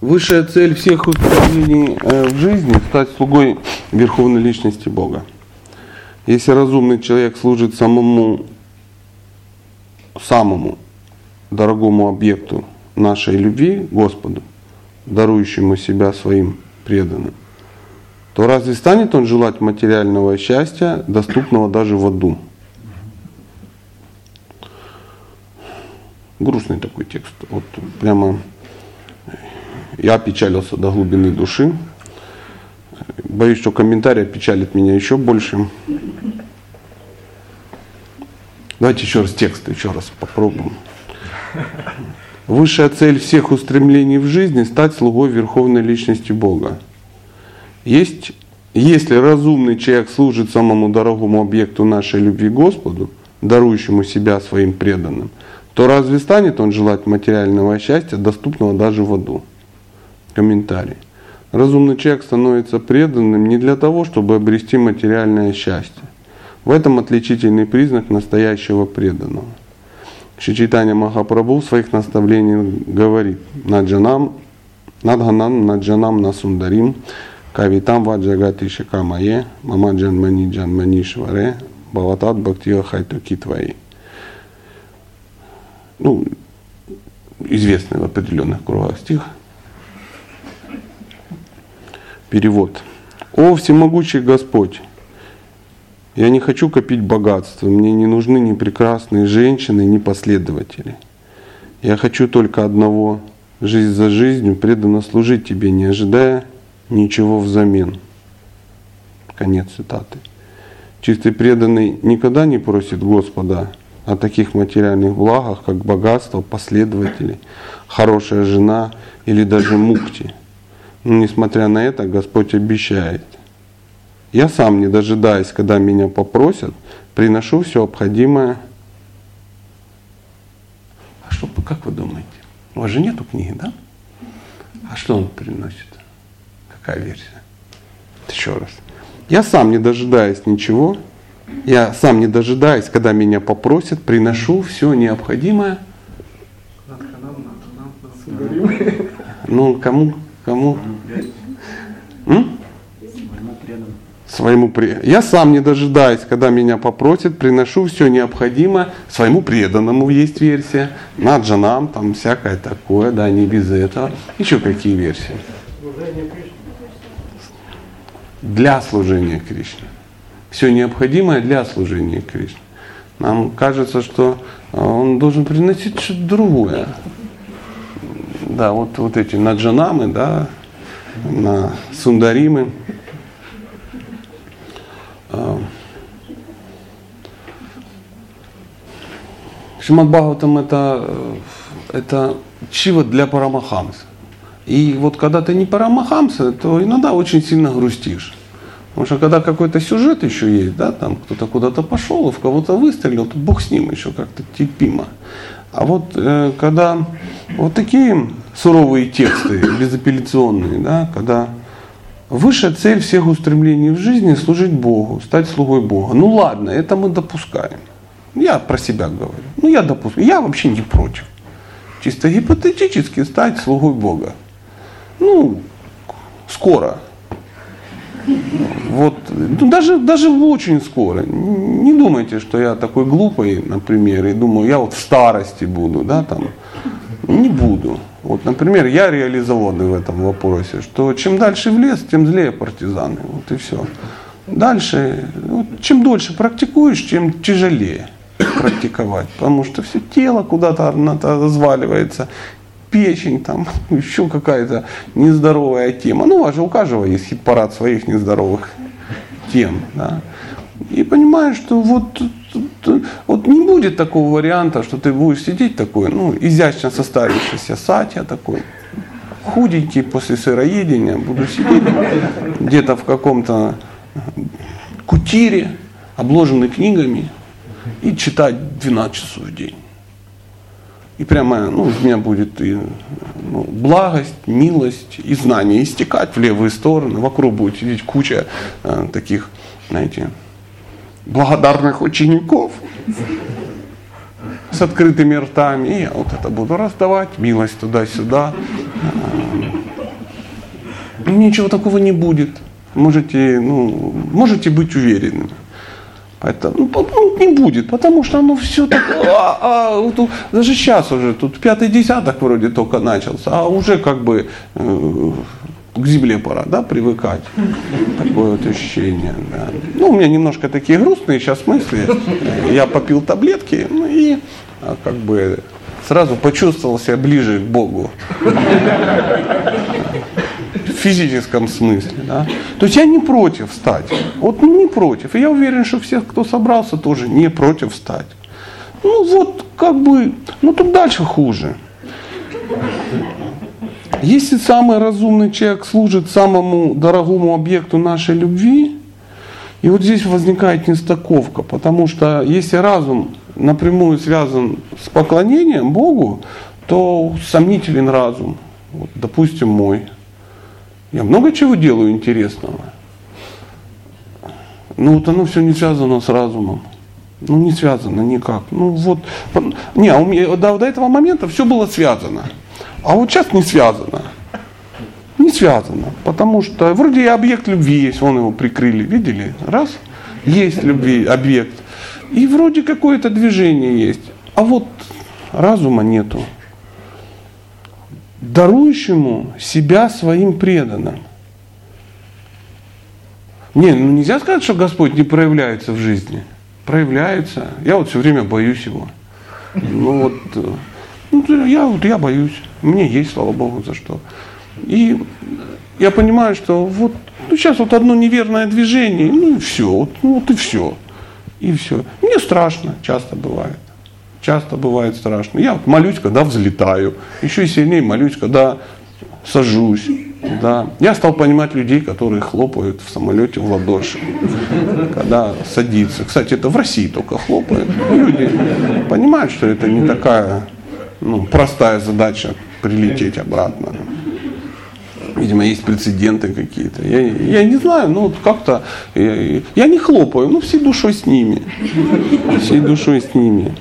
Высшая цель всех устремлений э, в жизни – стать слугой Верховной Личности Бога. Если разумный человек служит самому, самому дорогому объекту нашей любви, Господу, дарующему себя своим преданным, то разве станет он желать материального счастья, доступного даже в аду? Грустный такой текст. Вот прямо я опечалился до глубины души. Боюсь, что комментарий опечалит меня еще больше. Давайте еще раз текст, еще раз попробуем. Высшая цель всех устремлений в жизни – стать слугой Верховной Личности Бога. Есть, если разумный человек служит самому дорогому объекту нашей любви Господу, дарующему себя своим преданным, то разве станет он желать материального счастья, доступного даже в аду? Комментарий. Разумный человек становится преданным не для того, чтобы обрести материальное счастье. В этом отличительный признак настоящего преданного. Шичитания Махапрабху в своих наставлениях говорит «Наджанам, Надганам, Наджанам, Насундарим, Кавитам Ваджагати Шикамае, Мама Джанмани Джанманишваре, Баватат Бхактива Хайтуки Твои». Ну, известный в определенных кругах стих – Перевод. О всемогущий Господь, я не хочу копить богатство, мне не нужны ни прекрасные женщины, ни последователи. Я хочу только одного – жизнь за жизнью преданно служить Тебе, не ожидая ничего взамен. Конец цитаты. Чистый преданный никогда не просит Господа о таких материальных благах, как богатство, последователи, хорошая жена или даже мукти – но несмотря на это, Господь обещает. Я сам, не дожидаясь, когда меня попросят, приношу все необходимое. А что, как вы думаете? У вас же нету книги, да? А что он приносит? Какая версия? Еще раз. Я сам, не дожидаясь ничего, я сам, не дожидаясь, когда меня попросят, приношу все необходимое. Ну, кому? Кому? М? Своему преданному. Я сам не дожидаюсь, когда меня попросят, приношу все необходимое своему преданному, есть версия, на джанам, там всякое такое, да, не без этого. Еще какие версии? Для служения Кришне. Все необходимое для служения Кришне. Нам кажется, что а, он должен приносить что-то другое да, вот, вот эти наджанамы, да, на сундаримы. А, Шимад Бхагаватам это, это чего для парамахамса. И вот когда ты не парамахамса, то иногда очень сильно грустишь. Потому что когда какой-то сюжет еще есть, да, там кто-то куда-то пошел, в кого-то выстрелил, то бог с ним еще как-то терпимо. А вот э, когда вот такие суровые тексты, безапелляционные, да, когда высшая цель всех устремлений в жизни служить Богу, стать слугой Бога. Ну ладно, это мы допускаем. Я про себя говорю. Ну я допускаю. Я вообще не против. Чисто гипотетически стать слугой Бога. Ну, скоро. Вот, ну, даже, даже очень скоро. Не думайте, что я такой глупый, например, и думаю, я вот в старости буду, да, там. Не буду. Вот, например, я реализованный в этом вопросе, что чем дальше в лес, тем злее партизаны. Вот и все. Дальше, вот, чем дольше практикуешь, тем тяжелее практиковать, потому что все тело куда-то разваливается, печень, там еще какая-то нездоровая тема. Ну, а же у каждого есть хит-парад своих нездоровых тем. Да? И понимаешь, что вот, вот не будет такого варианта, что ты будешь сидеть такой, ну, изящно составившийся сатья такой, худенький после сыроедения, буду сидеть где-то в каком-то кутире, обложенный книгами, и читать 12 часов в день. И прямо ну, у меня будет и, ну, благость, милость и знание истекать в левые стороны. Вокруг будет сидеть куча э, таких, знаете, благодарных учеников с открытыми ртами. И я вот это буду раздавать, милость туда-сюда. Э, ничего такого не будет. Можете, ну, можете быть уверенными. Это ну, ну, не будет, потому что оно все так, а, а, вот, даже сейчас уже, тут пятый десяток вроде только начался, а уже как бы э, к земле пора, да, привыкать. Такое вот ощущение, да. Ну, у меня немножко такие грустные сейчас мысли. Я попил таблетки, ну и а, как бы сразу почувствовал себя ближе к Богу физическом смысле. Да? То есть я не против стать. Вот не против. И я уверен, что все, кто собрался, тоже не против стать. Ну вот, как бы, ну тут дальше хуже. Если самый разумный человек служит самому дорогому объекту нашей любви, и вот здесь возникает нестыковка, потому что если разум напрямую связан с поклонением Богу, то сомнителен разум. Вот, допустим, мой. Я много чего делаю интересного. Но вот оно все не связано с разумом. Ну, не связано никак. Ну, вот. Не, а у меня, до, до этого момента все было связано. А вот сейчас не связано. Не связано. Потому что вроде и объект любви есть, вон его прикрыли, видели? Раз. Есть любви, объект. И вроде какое-то движение есть. А вот разума нету дарующему себя своим преданным. Не, ну нельзя сказать, что Господь не проявляется в жизни. Проявляется. Я вот все время боюсь его. Ну вот, э, ну, я, вот, я боюсь. Мне есть, слава Богу, за что. И я понимаю, что вот ну, сейчас вот одно неверное движение, ну и все, вот, ну вот и все. И все. Мне страшно, часто бывает. Часто бывает страшно. Я вот молюсь, когда взлетаю. Еще сильнее молюсь, когда сажусь. Да. Я стал понимать людей, которые хлопают в самолете в ладоши, когда садится. Кстати, это в России только хлопают. Люди понимают, что это не такая ну, простая задача прилететь обратно. Видимо, есть прецеденты какие-то. Я, я не знаю, но вот как-то я, я не хлопаю, но всей душой с ними. Всей душой с ними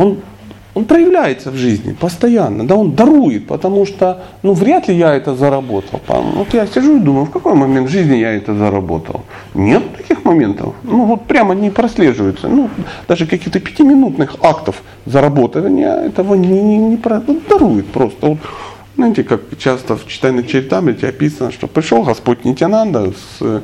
он, он проявляется в жизни постоянно, да, он дарует, потому что, ну, вряд ли я это заработал. Вот я сижу и думаю, в какой момент в жизни я это заработал? Нет таких моментов. Ну, вот прямо не прослеживается. Ну, даже каких-то пятиминутных актов заработания этого не, не, не про, ну, дарует просто. Вот, знаете, как часто в читании Чайтамрите описано, что пришел Господь Нитянанда с, э,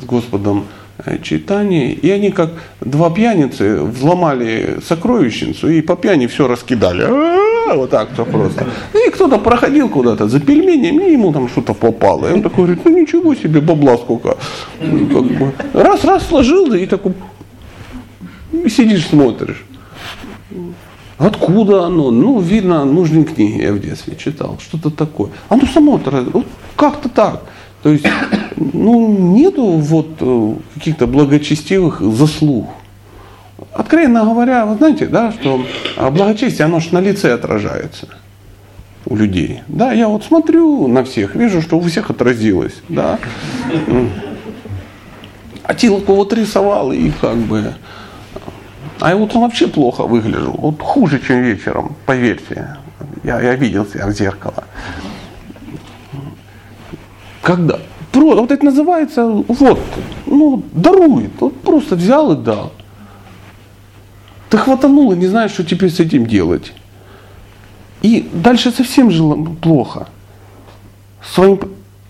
с Господом Э, читание, и они как два пьяницы взломали сокровищницу и по пьяни все раскидали. А-а-а, вот так то просто. И кто-то проходил куда-то за пельменями, и ему там что-то попало. И он такой говорит, ну ничего себе, бабла сколько. Раз-раз сложил, и такой и сидишь, смотришь. Откуда оно? Ну, видно, нужные книги я в детстве читал, что-то такое. Оно само вот как-то так. То есть, ну, нету вот э, каких-то благочестивых заслуг. Откровенно говоря, вы знаете, да, что а, благочестие, оно же на лице отражается у людей. Да, я вот смотрю на всех, вижу, что у всех отразилось, да. А Тилку вот рисовал и как бы... А вот он вообще плохо выглядел. Вот хуже, чем вечером, поверьте. Я, я видел себя в зеркало. Когда? Просто, вот это называется, вот, ну, дарует. Вот просто взял и дал. Ты хватанул и не знаешь, что теперь с этим делать. И дальше совсем же плохо. Своим...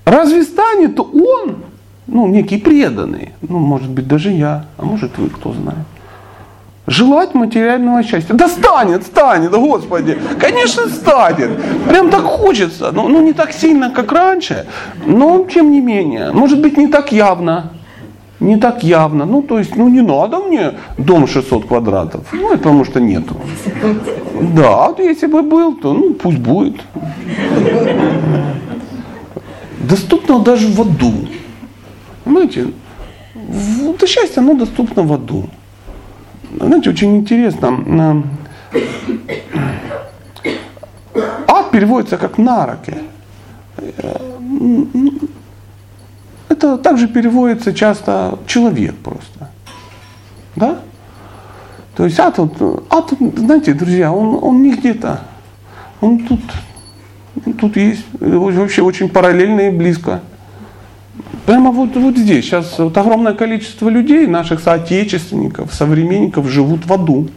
Разве станет он, ну, некий преданный, ну, может быть, даже я, а может вы, кто знает. Желать материального счастья. Да станет, станет, Господи. Конечно, станет. Прям так хочется. Ну, ну, не так сильно, как раньше, но тем не менее. Может быть, не так явно. Не так явно. Ну, то есть, ну, не надо мне дом 600 квадратов. Ну, это потому что нету. Да, вот если бы был, то, ну, пусть будет. Доступно даже в аду. Понимаете? Это счастье, оно доступно в аду. Знаете, очень интересно. Ад переводится как нароки. Это также переводится часто человек просто. Да? То есть ад, вот, ад, знаете, друзья, он, он не где-то. Он тут, тут есть вообще очень параллельно и близко. Прямо вот, вот здесь. Сейчас вот огромное количество людей, наших соотечественников, современников живут в аду.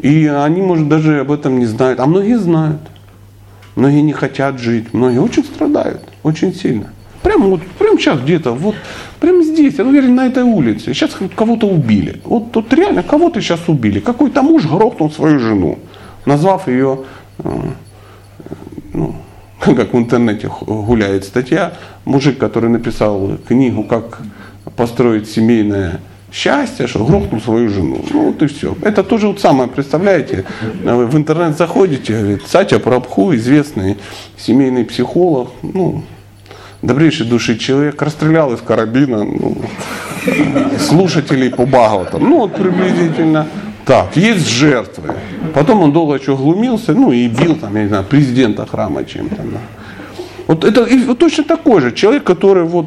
И они, может, даже об этом не знают. А многие знают. Многие не хотят жить. Многие очень страдают. Очень сильно. Прямо вот, прямо сейчас где-то, вот, прямо здесь, я уверен, на этой улице. Сейчас кого-то убили. Вот тут реально кого-то сейчас убили. Какой-то муж грохнул свою жену, назвав ее, э, ну, как в интернете гуляет статья, мужик, который написал книгу «Как построить семейное счастье, что грохнул свою жену. Ну вот и все. Это тоже вот самое, представляете, вы в интернет заходите, говорит, Сатя Прабху, известный семейный психолог, ну, добрейшей души человек, расстрелял из карабина ну, слушателей по Бхагаватам. Ну вот приблизительно так, есть жертвы. Потом он долго еще глумился, ну и бил там, я не знаю, президента храма чем-то. Да. Вот это и, вот точно такой же человек, который вот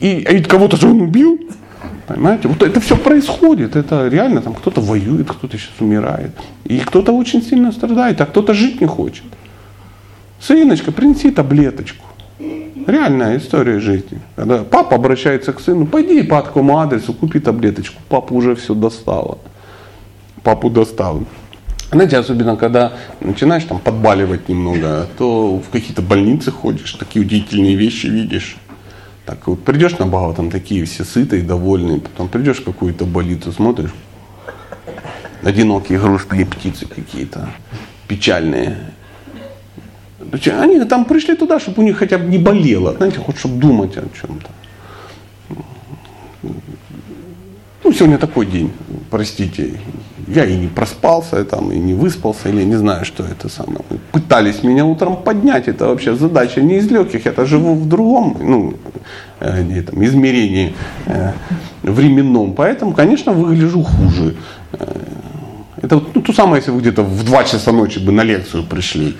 и, и кого-то же он убил, Понимаете? Вот это все происходит. Это реально там кто-то воюет, кто-то сейчас умирает. И кто-то очень сильно страдает, а кто-то жить не хочет. Сыночка, принеси таблеточку. Реальная история жизни. Когда папа обращается к сыну, пойди по такому адресу, купи таблеточку. Папа уже все достало. Папу достал. Знаете, особенно когда начинаешь там подбаливать немного, то в какие-то больницы ходишь, такие удивительные вещи видишь. Так вот придешь на Бхава, там такие все сытые, довольные, потом придешь в какую-то больницу, смотришь, одинокие грустные птицы какие-то, печальные. Они там пришли туда, чтобы у них хотя бы не болело, знаете, хоть чтобы думать о чем-то. Ну, сегодня такой день, простите, я и не проспался, там, и не выспался, или не знаю, что это самое. Пытались меня утром поднять, это вообще задача не из легких, я живу в другом ну, э, там, измерении э, временном, поэтому, конечно, выгляжу хуже. Э, это ну, то самое, если вы где-то в 2 часа ночи бы на лекцию пришли.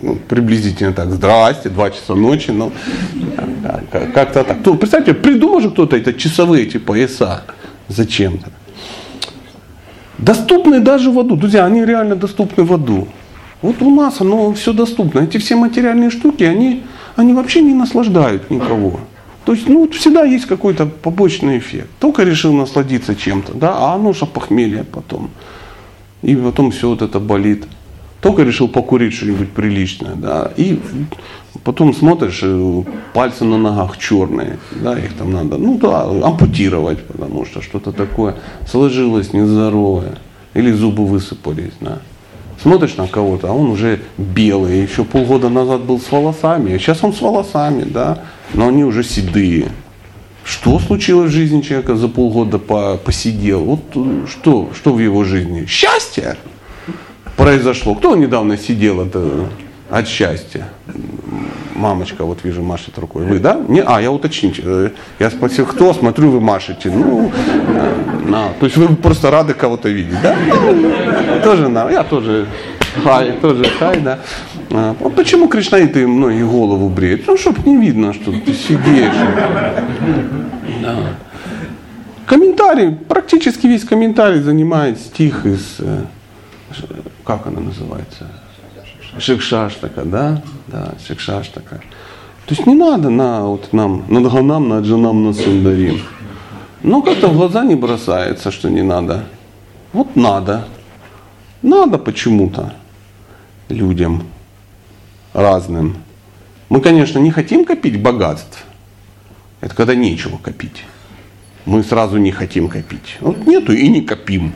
Ну, приблизительно так, здрасте, 2 часа ночи, ну, как-то так. То, представьте, придумал же кто-то это часовые эти пояса зачем-то. Доступны даже в аду. Друзья, они реально доступны в аду. Вот у нас оно все доступно. Эти все материальные штуки, они, они вообще не наслаждают никого. То есть, ну, всегда есть какой-то побочный эффект. Только решил насладиться чем-то, да, а оно же похмелье потом. И потом все вот это болит. Только решил покурить что-нибудь приличное, да, и потом смотришь, пальцы на ногах черные, да, их там надо, ну да, ампутировать, потому что что-то такое сложилось нездоровое, или зубы высыпались, да. Смотришь на кого-то, а он уже белый, еще полгода назад был с волосами, а сейчас он с волосами, да, но они уже седые. Что случилось в жизни человека за полгода по, посидел? Вот э, что, что в его жизни? Счастье! произошло. Кто недавно сидел от, от счастья? Мамочка, вот вижу, машет рукой. Вы, да? Не, а, я уточните. Я спросил, кто? Смотрю, вы машете. Ну, на. То есть вы просто рады кого-то видеть, да? Тоже на. Я тоже хай, тоже хай, да. А, почему кришнаиты многие голову бреют? Ну, чтобы не видно, что ты сидишь. Да. Комментарий, практически весь комментарий занимает стих из э, как она называется? Шикшаштака, да? Да, шикшаштака. То есть не надо на вот нам, на Дханам, на Джанам, на Сундарим. Но как-то в глаза не бросается, что не надо. Вот надо. Надо почему-то людям разным. Мы, конечно, не хотим копить богатств. Это когда нечего копить. Мы сразу не хотим копить. Вот нету и не копим.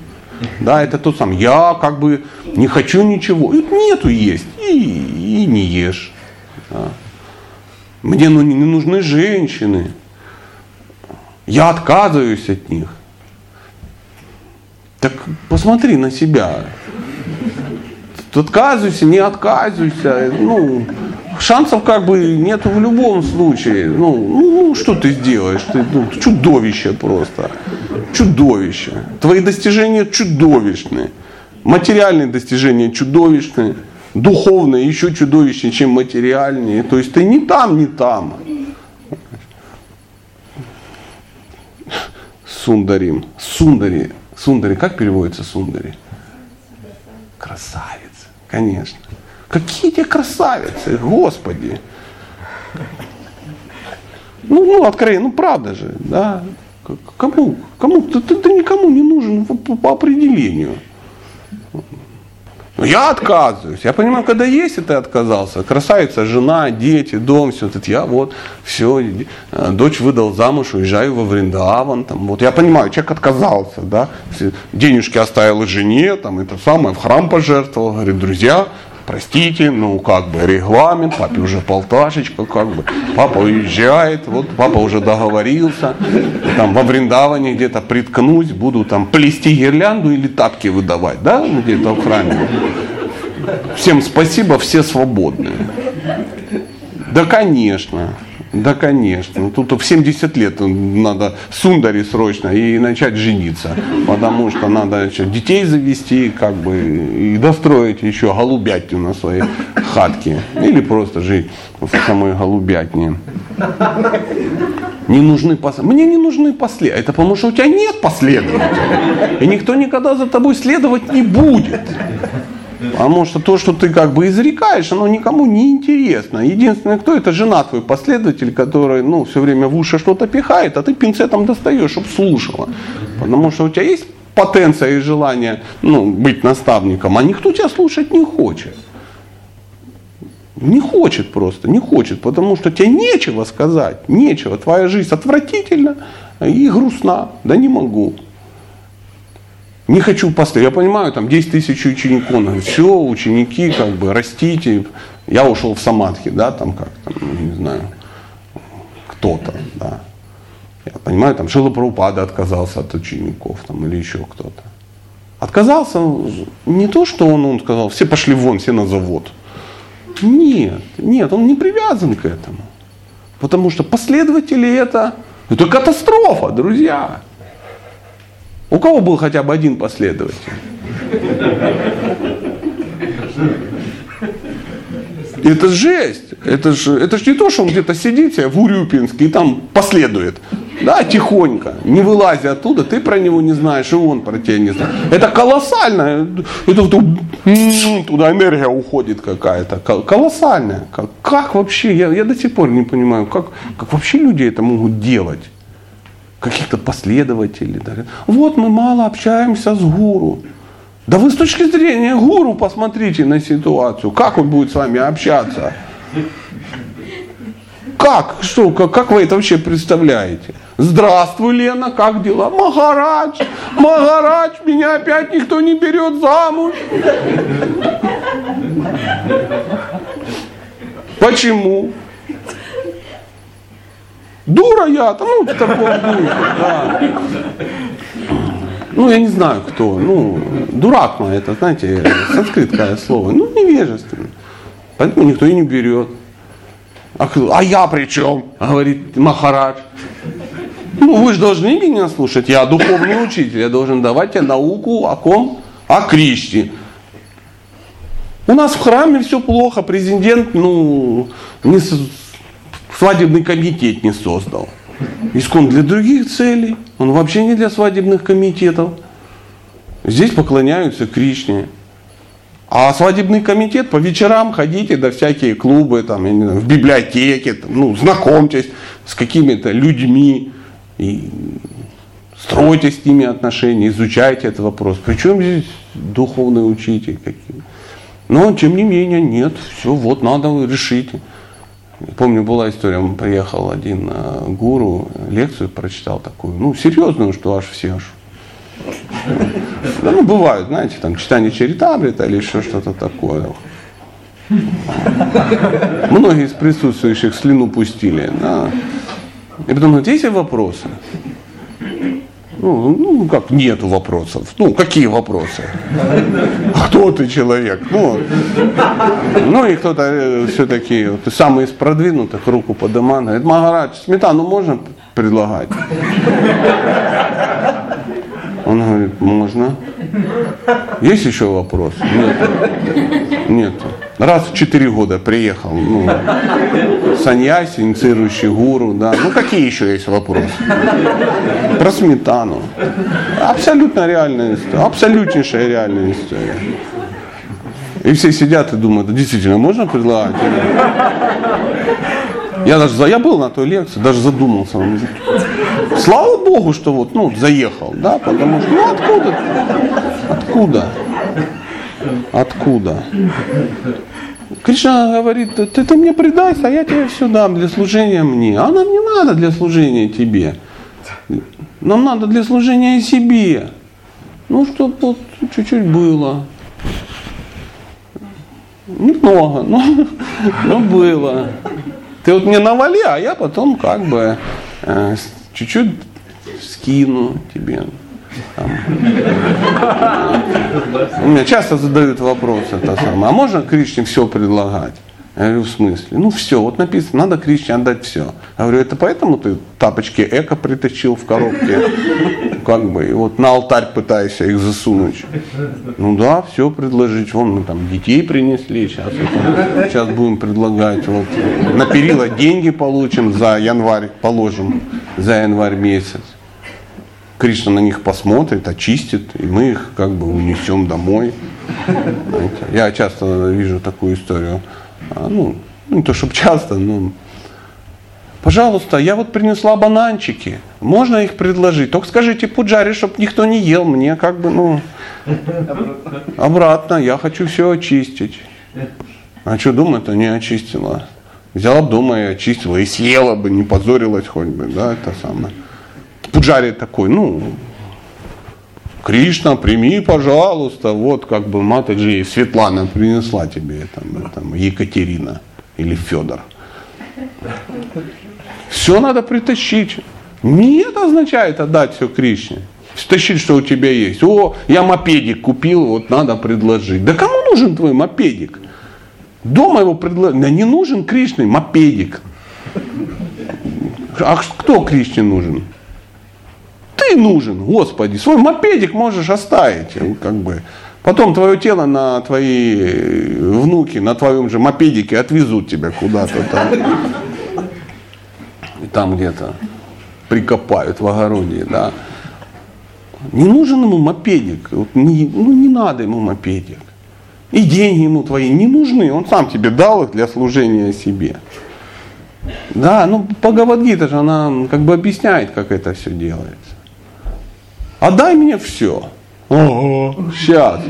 Да, это тот сам. Я как бы не хочу ничего. И нету есть. И, и не ешь. Да. Мне ну, не нужны женщины. Я отказываюсь от них. Так посмотри на себя. Отказывайся, не отказывайся. Ну, шансов как бы нету в любом случае. Ну, ну что ты сделаешь? Ты ну, чудовище просто. Чудовище. Твои достижения чудовищные. Материальные достижения чудовищные. Духовные еще чудовищнее, чем материальные. То есть ты не там, не там. Сундарим. Сундари. Сундари. Как переводится сундари? Красавец. Конечно. Какие те красавицы, Господи. Ну, ну, откровенно, ну правда же, да. Кому? Кому? Ты, ты, ты никому не нужен по, по определению. Я отказываюсь. Я понимаю, когда есть, и ты отказался. Красавица, жена, дети, дом, все. Это я вот, все, дочь выдал замуж, уезжаю во Вриндаван. Там, вот я понимаю, человек отказался, да. Денежки оставил жене, там, это самое, в храм пожертвовал. Говорит, друзья, простите, ну как бы регламент, папе уже полташечка, как бы, папа уезжает, вот папа уже договорился, там во Вриндаване где-то приткнуть, буду там плести гирлянду или тапки выдавать, да, где-то в храме. Всем спасибо, все свободны. Да, конечно. Да, конечно. Тут в 70 лет надо сундари срочно и начать жениться. Потому что надо еще детей завести, как бы, и достроить еще голубятню на своей хатке. Или просто жить в самой голубятне. Не нужны пос... Мне не нужны последователи. Это потому что у тебя нет последователей. И никто никогда за тобой следовать не будет. Потому что то, что ты как бы изрекаешь, оно никому не интересно. Единственное, кто это жена твой последователь, который ну, все время в уши что-то пихает, а ты пинцетом достаешь, чтобы слушала. Потому что у тебя есть потенция и желание ну, быть наставником, а никто тебя слушать не хочет. Не хочет просто, не хочет, потому что тебе нечего сказать, нечего. Твоя жизнь отвратительна и грустна. Да не могу. Не хочу поставить. Я понимаю, там 10 тысяч учеников. Говорит, все, ученики, как бы, растите. Я ушел в самадхи, да, там как, там, не знаю, кто-то, да. Я понимаю, там Шила Прабхупада отказался от учеников, там, или еще кто-то. Отказался не то, что он, он сказал, все пошли вон, все на завод. Нет, нет, он не привязан к этому. Потому что последователи это, это катастрофа, друзья. У кого был хотя бы один последователь? Это жесть. Это же это ж не то, что он где-то сидит в Урюпинске и там последует. Да, тихонько, не вылазя оттуда, ты про него не знаешь, и он про тебя не знает. Это колоссально. Это туда энергия уходит какая-то. Колоссальная. Как, как вообще, я, я до сих пор не понимаю, как, как вообще люди это могут делать каких-то последователей. Вот мы мало общаемся с гуру. Да вы с точки зрения гуру посмотрите на ситуацию. Как он будет с вами общаться? Как? Что? Как, как вы это вообще представляете? Здравствуй, Лена, как дела? Махарадж, Махарадж, меня опять никто не берет замуж. Почему? Дура я, там, ну, в таком да. Ну, я не знаю, кто. Ну, дурак мой, это, знаете, санскритское слово. Ну, невежественный. Поэтому никто и не берет. А, а я при чем? Говорит Махарадж. Ну, вы же должны меня слушать. Я духовный учитель. Я должен давать тебе науку о ком? О Кришне. У нас в храме все плохо. Президент, ну, не свадебный комитет не создал. Искон для других целей. Он вообще не для свадебных комитетов. Здесь поклоняются Кришне. А свадебный комитет по вечерам ходите до всякие клубы, там, знаю, в библиотеке, там, ну, знакомьтесь с какими-то людьми и стройте с ними отношения, изучайте этот вопрос. Причем здесь духовный учитель какие? Но тем не менее, нет, все, вот надо решить. Помню, была история, он приехал один э, гуру, лекцию прочитал такую, ну, серьезную, что аж все аж. Ну, бывают, знаете, там, читание Чаритамрита или еще что-то такое. Многие из присутствующих слюну пустили. Да. И потом говорит, есть вопросы? Ну, ну, как нету вопросов. Ну, какие вопросы? Кто ты человек? Ну, ну и кто-то э, все-таки, вот, самый из продвинутых, руку подымал, говорит, Магарадж, сметану можно предлагать? Он говорит, можно. Есть еще вопрос? Нет. Нет. Раз в четыре года приехал, ну, саньяси, инициирующий гуру, да. Ну, какие еще есть вопросы? Про сметану. Абсолютно реальная история, абсолютнейшая реальная история. И все сидят и думают, действительно, можно предлагать? Я даже я был на той лекции, даже задумался. Слава Богу, что вот, ну, заехал, да, потому что, ну, откуда? Откуда? Откуда? Кришна говорит, ты, ты мне предайся, а я тебе все дам для служения мне. А нам не надо для служения тебе. Нам надо для служения себе. Ну, чтобы вот чуть-чуть было. Немного, но, но было. Ты вот мне навали, а я потом как бы э, чуть-чуть скину тебе. У меня часто задают вопрос это самое, а можно Кришне все предлагать? Я говорю, в смысле? Ну все, вот написано, надо Кришне отдать все. Я говорю, это поэтому ты тапочки эко притащил в коробке? Как бы, и вот на алтарь пытаешься их засунуть. Ну да, все предложить. Вон мы там детей принесли, сейчас, сейчас будем предлагать. Вот, на перила деньги получим за январь, положим за январь месяц. Кришна на них посмотрит, очистит, и мы их как бы унесем домой. Я часто вижу такую историю. А, ну, не то чтобы часто, но Пожалуйста, я вот принесла бананчики. Можно их предложить? Только скажите Пуджаре, чтобы никто не ел. Мне как бы, ну, обратно. Я хочу все очистить. А что дома-то не очистила? Взяла дома и очистила. И съела бы, не позорилась хоть бы, да, это самое. Пуджари такой, ну, Кришна, прими, пожалуйста, вот как бы Матаджи, Светлана принесла тебе, там, там, Екатерина или Федор. Все надо притащить. Не это означает отдать все Кришне. Стащить, что у тебя есть. О, я мопедик купил, вот надо предложить. Да кому нужен твой мопедик? Дома его предложить. Да не нужен Кришне мопедик. А кто Кришне нужен? ты нужен, Господи, свой мопедик можешь оставить, как бы. Потом твое тело на твои внуки, на твоем же мопедике отвезут тебя куда-то там. Там где-то прикопают в огороде, да. Не нужен ему мопедик, вот не, ну не надо ему мопедик. И деньги ему твои не нужны, он сам тебе дал их для служения себе. Да, ну по Гавадгита же она как бы объясняет, как это все делается. Отдай мне все. Ого, сейчас.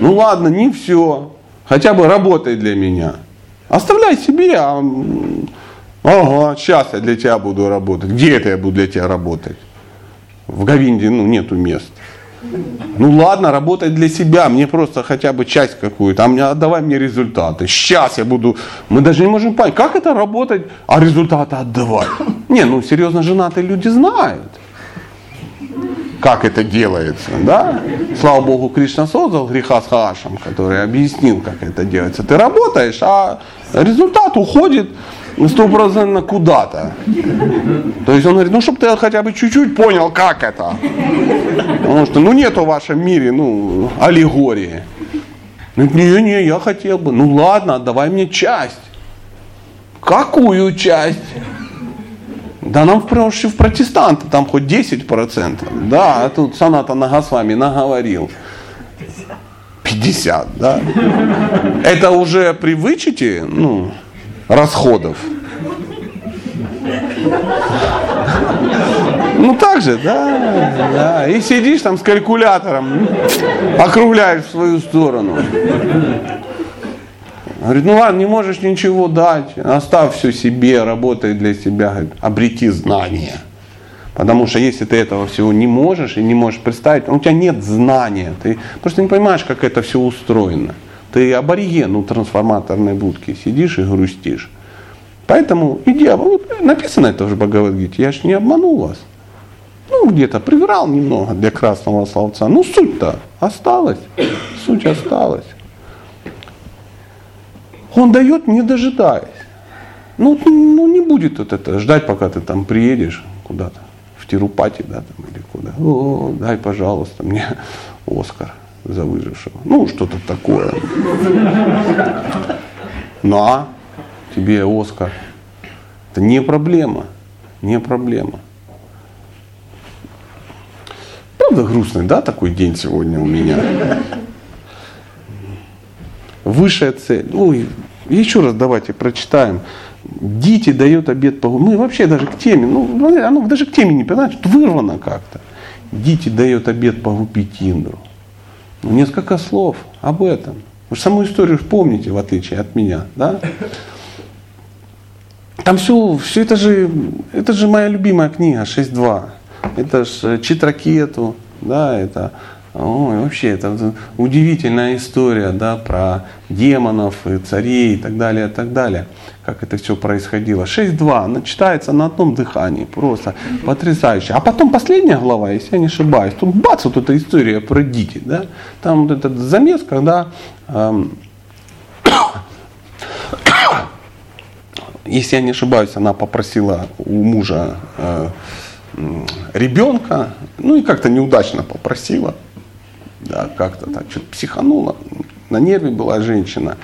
Ну ладно, не все. Хотя бы работай для меня. Оставляй себе, а... Ага, сейчас я для тебя буду работать. Где это я буду для тебя работать? В Гавинде ну, нету мест. Ну ладно, работать для себя, мне просто хотя бы часть какую-то, а мне, отдавай мне результаты. Сейчас я буду, мы даже не можем понять, как это работать, а результаты отдавать. Не, ну серьезно, женатые люди знают как это делается, да? Слава Богу, Кришна создал греха с Хашем, который объяснил, как это делается. Ты работаешь, а результат уходит стопроцентно куда-то. То есть он говорит, ну, чтобы ты хотя бы чуть-чуть понял, как это. Потому что, ну, нет в вашем мире, ну, аллегории. Ну, не, не, я хотел бы. Ну, ладно, давай мне часть. Какую часть? Да нам проще в протестанты, там хоть 10%. Да, а тут Саната Нагасвами наговорил. 50, да. Это уже при вычете ну, расходов. Ну так же, да, да. И сидишь там с калькулятором, округляешь в свою сторону. Говорит, ну ладно, не можешь ничего дать, оставь все себе, работай для себя, говорит, обрети знания. Потому что если ты этого всего не можешь и не можешь представить, у тебя нет знания, ты просто не понимаешь, как это все устроено. Ты абориген у трансформаторной будки, сидишь и грустишь. Поэтому иди, вот написано это в Бхагавадгите, я же не обманул вас. Ну, где-то приврал немного для красного словца. Ну, суть-то осталась, суть осталась. Он дает, не дожидаясь. Ну, ну не будет вот это ждать, пока ты там приедешь куда-то, в Тирупати, да, там, или куда. О, дай, пожалуйста, мне Оскар за выжившего. Ну, что-то такое. На, тебе Оскар. Это не проблема. Не проблема. Правда грустный, да, такой день сегодня у меня? высшая цель. Ну, еще раз давайте прочитаем. Дите дает обед по Мы вообще даже к теме, ну, оно даже к теме не понимаете, вырвано как-то. Дите дает обед погубить Индру. Ну, несколько слов об этом. Вы же саму историю помните, в отличие от меня, да? Там все, все это же, это же моя любимая книга 6.2. Это же Читракету, да, это Ой, вообще, это удивительная история да, про демонов, и царей и так далее, и так далее. Как это все происходило. 6.2, она читается на одном дыхании, просто потрясающе. А потом последняя глава, если я не ошибаюсь, тут бац, вот эта история про Дити. Да? Там вот этот замес, когда эм, если я не ошибаюсь, она попросила у мужа э, ребенка, ну и как-то неудачно попросила да, как-то так, что-то психанула, на нерве была женщина,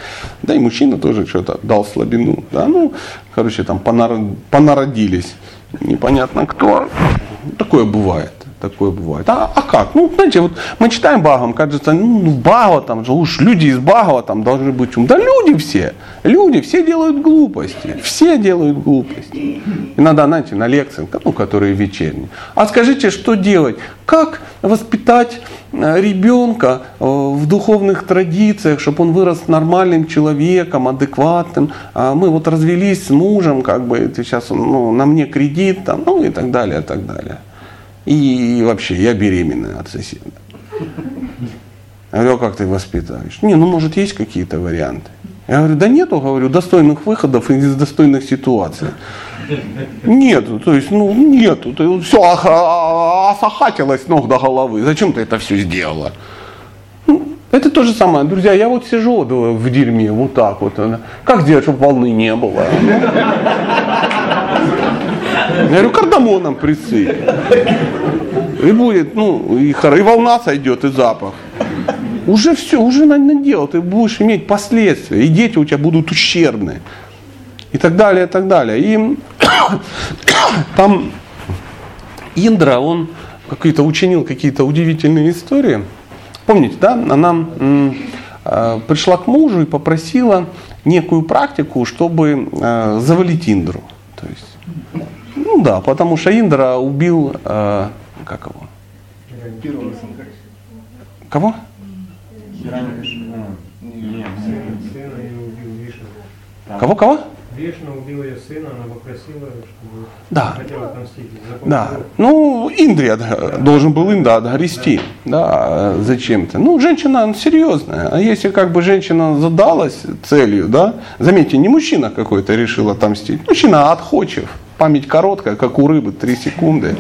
да и мужчина тоже что-то дал слабину, да, ну, короче, там понародились, непонятно кто, такое бывает такое бывает. А, а как? Ну, знаете, вот мы читаем Багам, кажется, ну, в Багова там же уж люди из Багова там должны быть ум. Да люди все, люди, все делают глупости, все делают глупости. Иногда, знаете, на лекциях, ну, которые вечерние. А скажите, что делать? Как воспитать э, ребенка э, в духовных традициях, чтобы он вырос нормальным человеком, адекватным. А мы вот развелись с мужем, как бы сейчас ну, на мне кредит, там, ну и так далее, и так далее. И вообще, я беременная от соседа. Я говорю, а как ты воспитаешь? Не, ну может есть какие-то варианты. Я говорю, да нету, говорю, достойных выходов из достойных ситуаций. Нету, то есть, ну, нету. Ты все осахатилось с ног до головы. Зачем ты это все сделала? Ну, это то же самое. Друзья, я вот сижу в дерьме вот так вот. Как сделать, чтобы волны не было? Я говорю, кардамоном присыпь. И будет, ну, и, и волна сойдет, и запах. Уже все, уже надо ты будешь иметь последствия, и дети у тебя будут ущербны. И так далее, и так далее. И там Индра, он какие-то учинил какие-то удивительные истории. Помните, да, она э, пришла к мужу и попросила некую практику, чтобы э, завалить Индру. То есть ну да, потому что Индра убил, э, как его? Кого? Кого, кого? Вишна убил ее сына, она попросила, чтобы да. хотела отомстить. Да. Ну, Индри должен был Инда отгрести, да, зачем-то. Ну, женщина серьезная. А если как бы женщина задалась целью, да, заметьте, не мужчина какой-то решил отомстить, мужчина отходчив память короткая, как у рыбы, 3 секунды.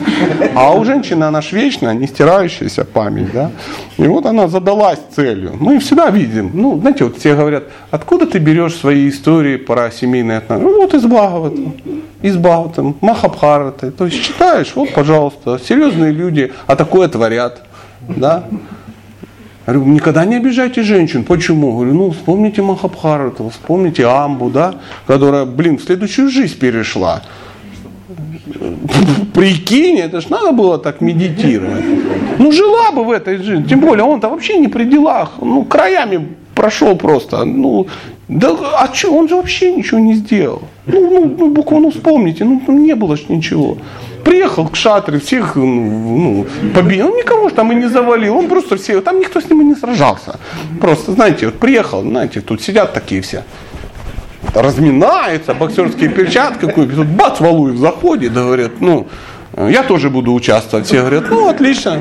А у женщины она ж вечная, не стирающаяся память. Да? И вот она задалась целью. Мы всегда видим. Ну, знаете, вот все говорят, откуда ты берешь свои истории про семейные отношения? Ну, вот из Бхагавата, из Бхагавата, Махабхараты. То есть читаешь, вот, пожалуйста, серьезные люди, а такое творят. Да? говорю, никогда не обижайте женщин. Почему? Говорю, ну вспомните Махабхарату, вспомните Амбу, да, которая, блин, в следующую жизнь перешла. Прикинь, это ж надо было так медитировать. Ну, жила бы в этой жизни. Тем более, он-то вообще не при делах. Ну, краями прошел просто. Ну, да, а что, он же вообще ничего не сделал. Ну, ну, ну буквально вспомните, ну, ну не было ж ничего. Приехал к шатре, всех ну, побил, он никого же там и не завалил, он просто все, там никто с ним и не сражался. Просто, знаете, вот приехал, знаете, тут сидят такие все разминается, боксерские перчатки купит. Тут бац, Валуев заходит, говорит, ну, я тоже буду участвовать. Все говорят, ну, отлично.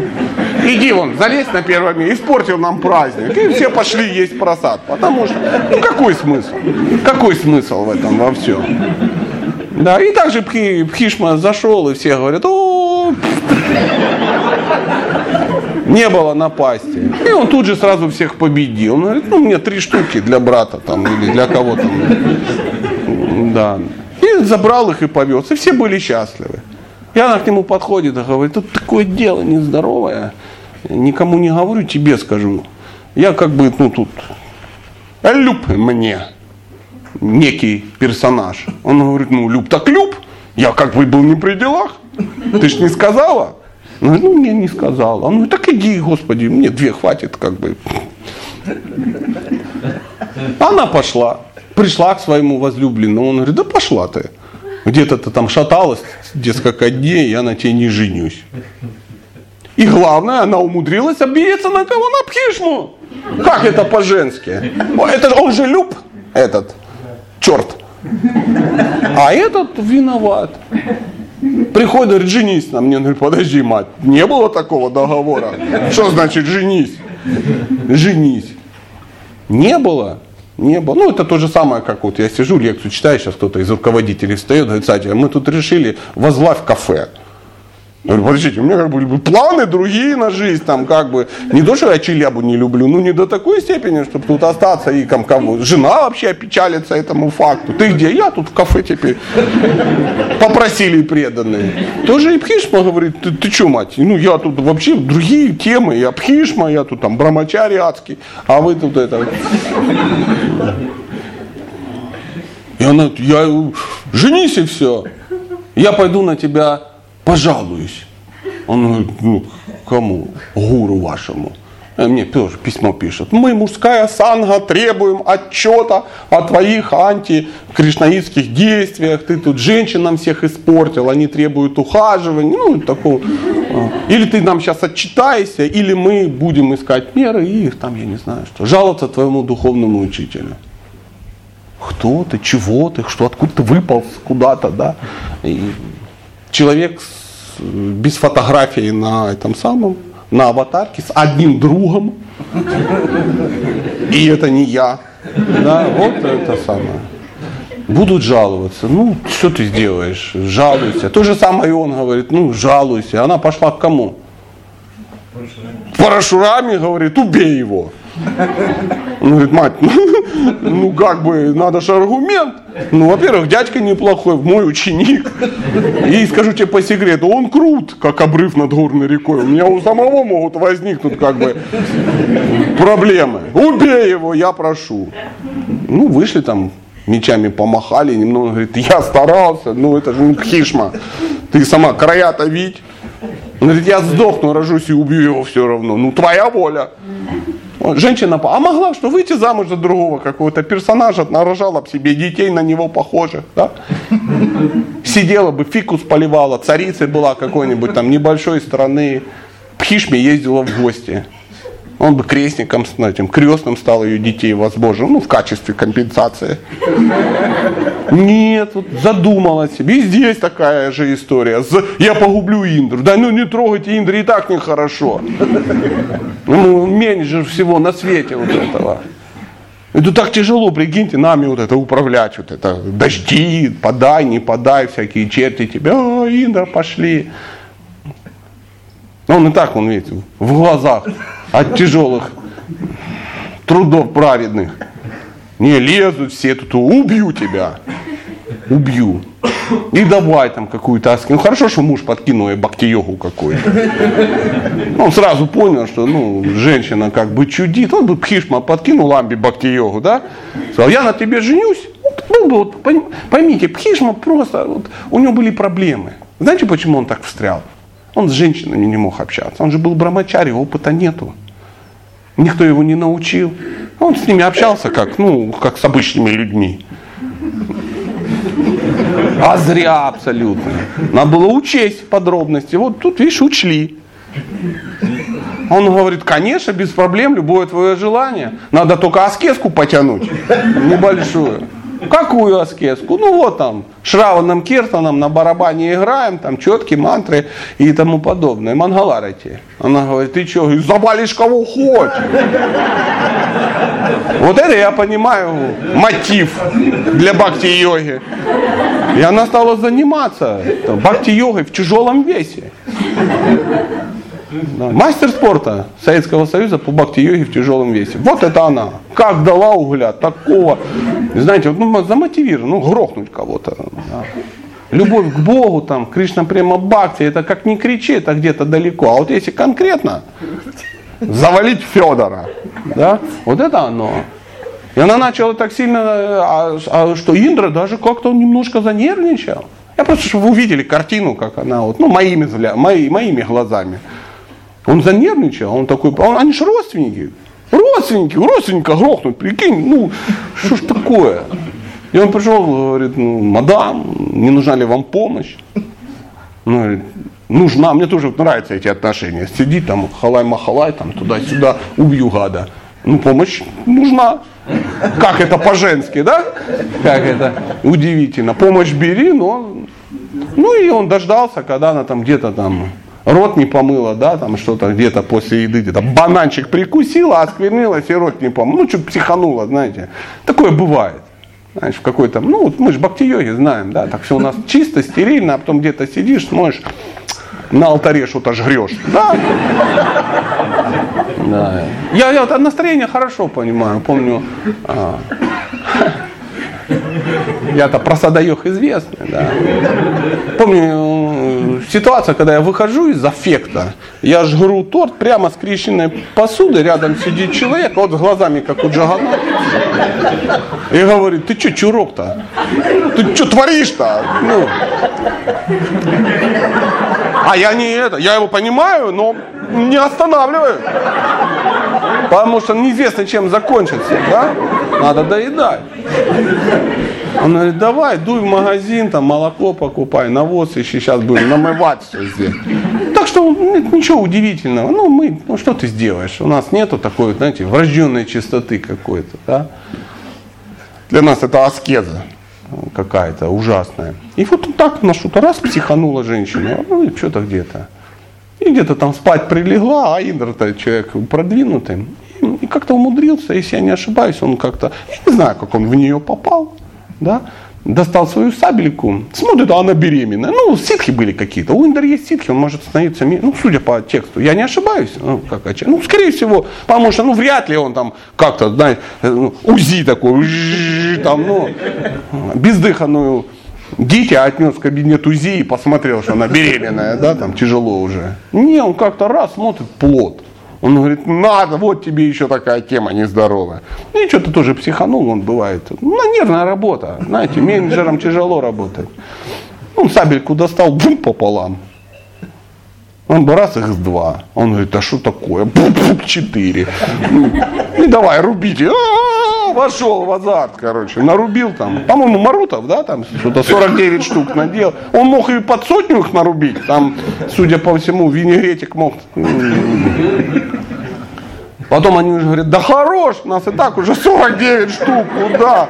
Иди вон, залезь на первое место, испортил нам праздник. И все пошли есть просад. Потому что, ну, какой смысл? Какой смысл в этом во всем? Да, и также Пхишма зашел, и все говорят, о, не было напасти. И он тут же сразу всех победил. Он говорит, ну мне три штуки для брата там или для кого-то. Да. И забрал их и повез. И все были счастливы. И она к нему подходит и говорит, тут такое дело нездоровое. Никому не говорю, тебе скажу. Я как бы, ну тут, люб мне некий персонаж. Он говорит, ну люб так люб. Я как бы был не при делах. Ты ж не сказала. Ну, ну, мне не сказал. Он говорит, так иди, Господи, мне две хватит, как бы. Она пошла, пришла к своему возлюбленному. Он говорит, да пошла ты. Где-то ты там шаталась несколько дней, я на тебе не женюсь. И главное, она умудрилась обидеться на кого? На Пхишму. Как это по-женски? Это, он же люб, этот, черт. А этот виноват. Приходит, говорит, женись на мне. Он говорит, подожди, мать, не было такого договора. Что значит женись? Женись. Не было. Не было. Ну, это то же самое, как вот я сижу, лекцию читаю, сейчас кто-то из руководителей встает, говорит, Сатя, мы тут решили возглавь кафе. Я говорю, подождите, у меня как бы планы другие на жизнь, там как бы, не то, что я челябу не люблю, ну не до такой степени, чтобы тут остаться и там кому. Жена вообще опечалится этому факту. Ты где? Я тут в кафе теперь. Попросили преданные. Тоже и Пхишма говорит, ты, ты что, мать? Ну я тут вообще другие темы, я Пхишма, я тут там брамачари адский, а вы тут это... И она, я, женись и все. Я пойду на тебя пожалуюсь. Он говорит, ну, кому? Гуру вашему. Э, мне тоже письмо пишет. Мы, мужская санга, требуем отчета о твоих антикришнаитских действиях. Ты тут женщинам всех испортил, они требуют ухаживания. Ну, такого. А. Или ты нам сейчас отчитайся, или мы будем искать меры и там, я не знаю что, жаловаться твоему духовному учителю. Кто ты, чего ты, что откуда ты выпал куда-то, да? И человек с, без фотографии на этом самом, на аватарке, с одним другом. И это не я. Да, вот это самое. Будут жаловаться. Ну, что ты сделаешь? Жалуйся. То же самое и он говорит, ну, жалуйся. Она пошла к кому? Парашурами, говорит, убей его. Он говорит, мать, ну, ну как бы, надо же аргумент. Ну, во-первых, дядька неплохой, мой ученик. И скажу тебе по секрету, он крут, как обрыв над горной рекой. У меня у самого могут возникнуть как бы проблемы. Убей его, я прошу. Ну, вышли там, мечами помахали, немного, говорит, я старался, ну это же не хишма. Ты сама края-то видь. Он говорит, я сдохну, рожусь и убью его все равно. Ну, твоя воля. Женщина, а могла что выйти замуж за другого какого-то персонажа, нарожала бы себе детей на него похожих, да? Сидела бы, фикус поливала, царицей была какой-нибудь там небольшой страны, Пхишме ездила в гости. Он бы крестником, этим крестным стал ее детей возможно, ну, в качестве компенсации. Нет, вот задумалась. И здесь такая же история. Я погублю Индру. Да ну не трогайте Индру, и так нехорошо. Ну, менеджер всего на свете вот этого. Это так тяжело, прикиньте, нами вот это управлять, вот это дожди, подай, не подай, всякие черти тебя, о, Индра, пошли. Он и так, он видите, в глазах от тяжелых трудов праведных. Не лезут все тут, убью тебя. Убью. И давай там какую-то аски. Ну хорошо, что муж подкинул ей бхакти-йогу какую-то. Он сразу понял, что ну, женщина как бы чудит. Он бы Пхишма подкинул Ламби бхакти-йогу, да? Сказал, я на тебе женюсь. Ну, вот, поймите, Пхишма просто, вот, у него были проблемы. Знаете, почему он так встрял? Он с женщинами не мог общаться. Он же был брамачари, опыта нету. Никто его не научил. Он с ними общался как, ну, как с обычными людьми. А зря абсолютно. Надо было учесть подробности. Вот тут, видишь, учли. Он говорит, конечно, без проблем, любое твое желание. Надо только аскезку потянуть, небольшую. Какую аскезку? Ну вот там, Шраваном Киртаном на барабане играем, там четкие мантры и тому подобное. Мангаларати. Она говорит, ты что, завалишь кого хочешь. Вот это я понимаю мотив для бхакти-йоги. И она стала заниматься бхакти-йогой в тяжелом весе. Мастер спорта Советского Союза по бхакти-йоге в тяжелом весе. Вот это она. Как дала угля, такого. Знаете, ну, замотивирован, ну, грохнуть кого-то. Да. Любовь к Богу, там, Кришна прямо бхакти, это как не кричи, это где-то далеко. А вот если конкретно, завалить Федора, да, вот это оно. И она начала так сильно, а, а что Индра даже как-то немножко занервничал. Я просто, чтобы вы увидели картину, как она, вот, ну, моими, мои, моими глазами. Он занервничал, он такой, он, они же родственники. Родственники, родственника грохнут, прикинь, ну, что ж такое? И он пришел, говорит, ну, мадам, не нужна ли вам помощь? Ну, говорит, нужна, мне тоже нравятся эти отношения. Сиди там, халай-махалай, там, туда-сюда, убью гада. Ну, помощь нужна. Как это по-женски, да? Как это удивительно. Помощь бери, но... Ну и он дождался, когда она там где-то там рот не помыла, да, там что-то где-то после еды, где-то бананчик прикусила, осквернилась и рот не помыла. Ну, что-то психанула, знаете. Такое бывает. Знаешь, в какой-то, ну, вот мы же бхакти-йоги знаем, да, так все у нас чисто, стерильно, а потом где-то сидишь, смотришь, на алтаре что-то жрешь. Да? Да. Я, я вот настроение хорошо понимаю. Помню, а, я-то про садаех известный, да. Помню ситуация, когда я выхожу из аффекта, я жгру торт прямо с крещенной посуды, рядом сидит человек, вот с глазами, как у Джагана. И говорит, ты что, чурок-то? Ты что творишь-то? Ну. А я не это, я его понимаю, но не останавливаю. Потому что неизвестно, чем закончится, да? Надо доедать. Он говорит, давай, дуй в магазин, там молоко покупай, навоз ищи, сейчас будем намывать все здесь. Так что ничего удивительного. Ну, мы, ну что ты сделаешь? У нас нету такой, знаете, врожденной чистоты какой-то, да? Для нас это аскеза какая-то ужасная. И вот так на что-то раз психанула женщина, ну и что-то где-то. И где-то там спать прилегла, а Индра-то человек продвинутый. И как-то умудрился, если я не ошибаюсь, он как-то, я не знаю, как он в нее попал, да, достал свою сабельку, смотрит, а она беременная. Ну, ситхи были какие-то. У Индра есть ситхи, он может становиться, ну, судя по тексту, я не ошибаюсь, ну, как, ну, скорее всего, потому что, ну, вряд ли он там как-то, знаете, ну, УЗИ такой, там, ну, бездыханную Дитя отнес в кабинет УЗИ и посмотрел, что она беременная, да, там тяжело уже. Не, он как-то раз смотрит плод. Он говорит, надо, вот тебе еще такая тема нездоровая. Ну, и что-то тоже психанул, он бывает. Ну, нервная работа. Знаете, менеджерам тяжело работать. Он сабельку достал, бум, пополам. Он бы раз их с два. Он говорит, а что такое? Бум, четыре. И давай, рубите. А-а-а, вошел в азарт, короче. Нарубил там. По-моему, Марутов, да, там что-то 49 штук надел. Он мог и под сотню их нарубить. Там, судя по всему, винегретик мог. Потом они уже говорят, да хорош, у нас и так уже 49 штук, куда?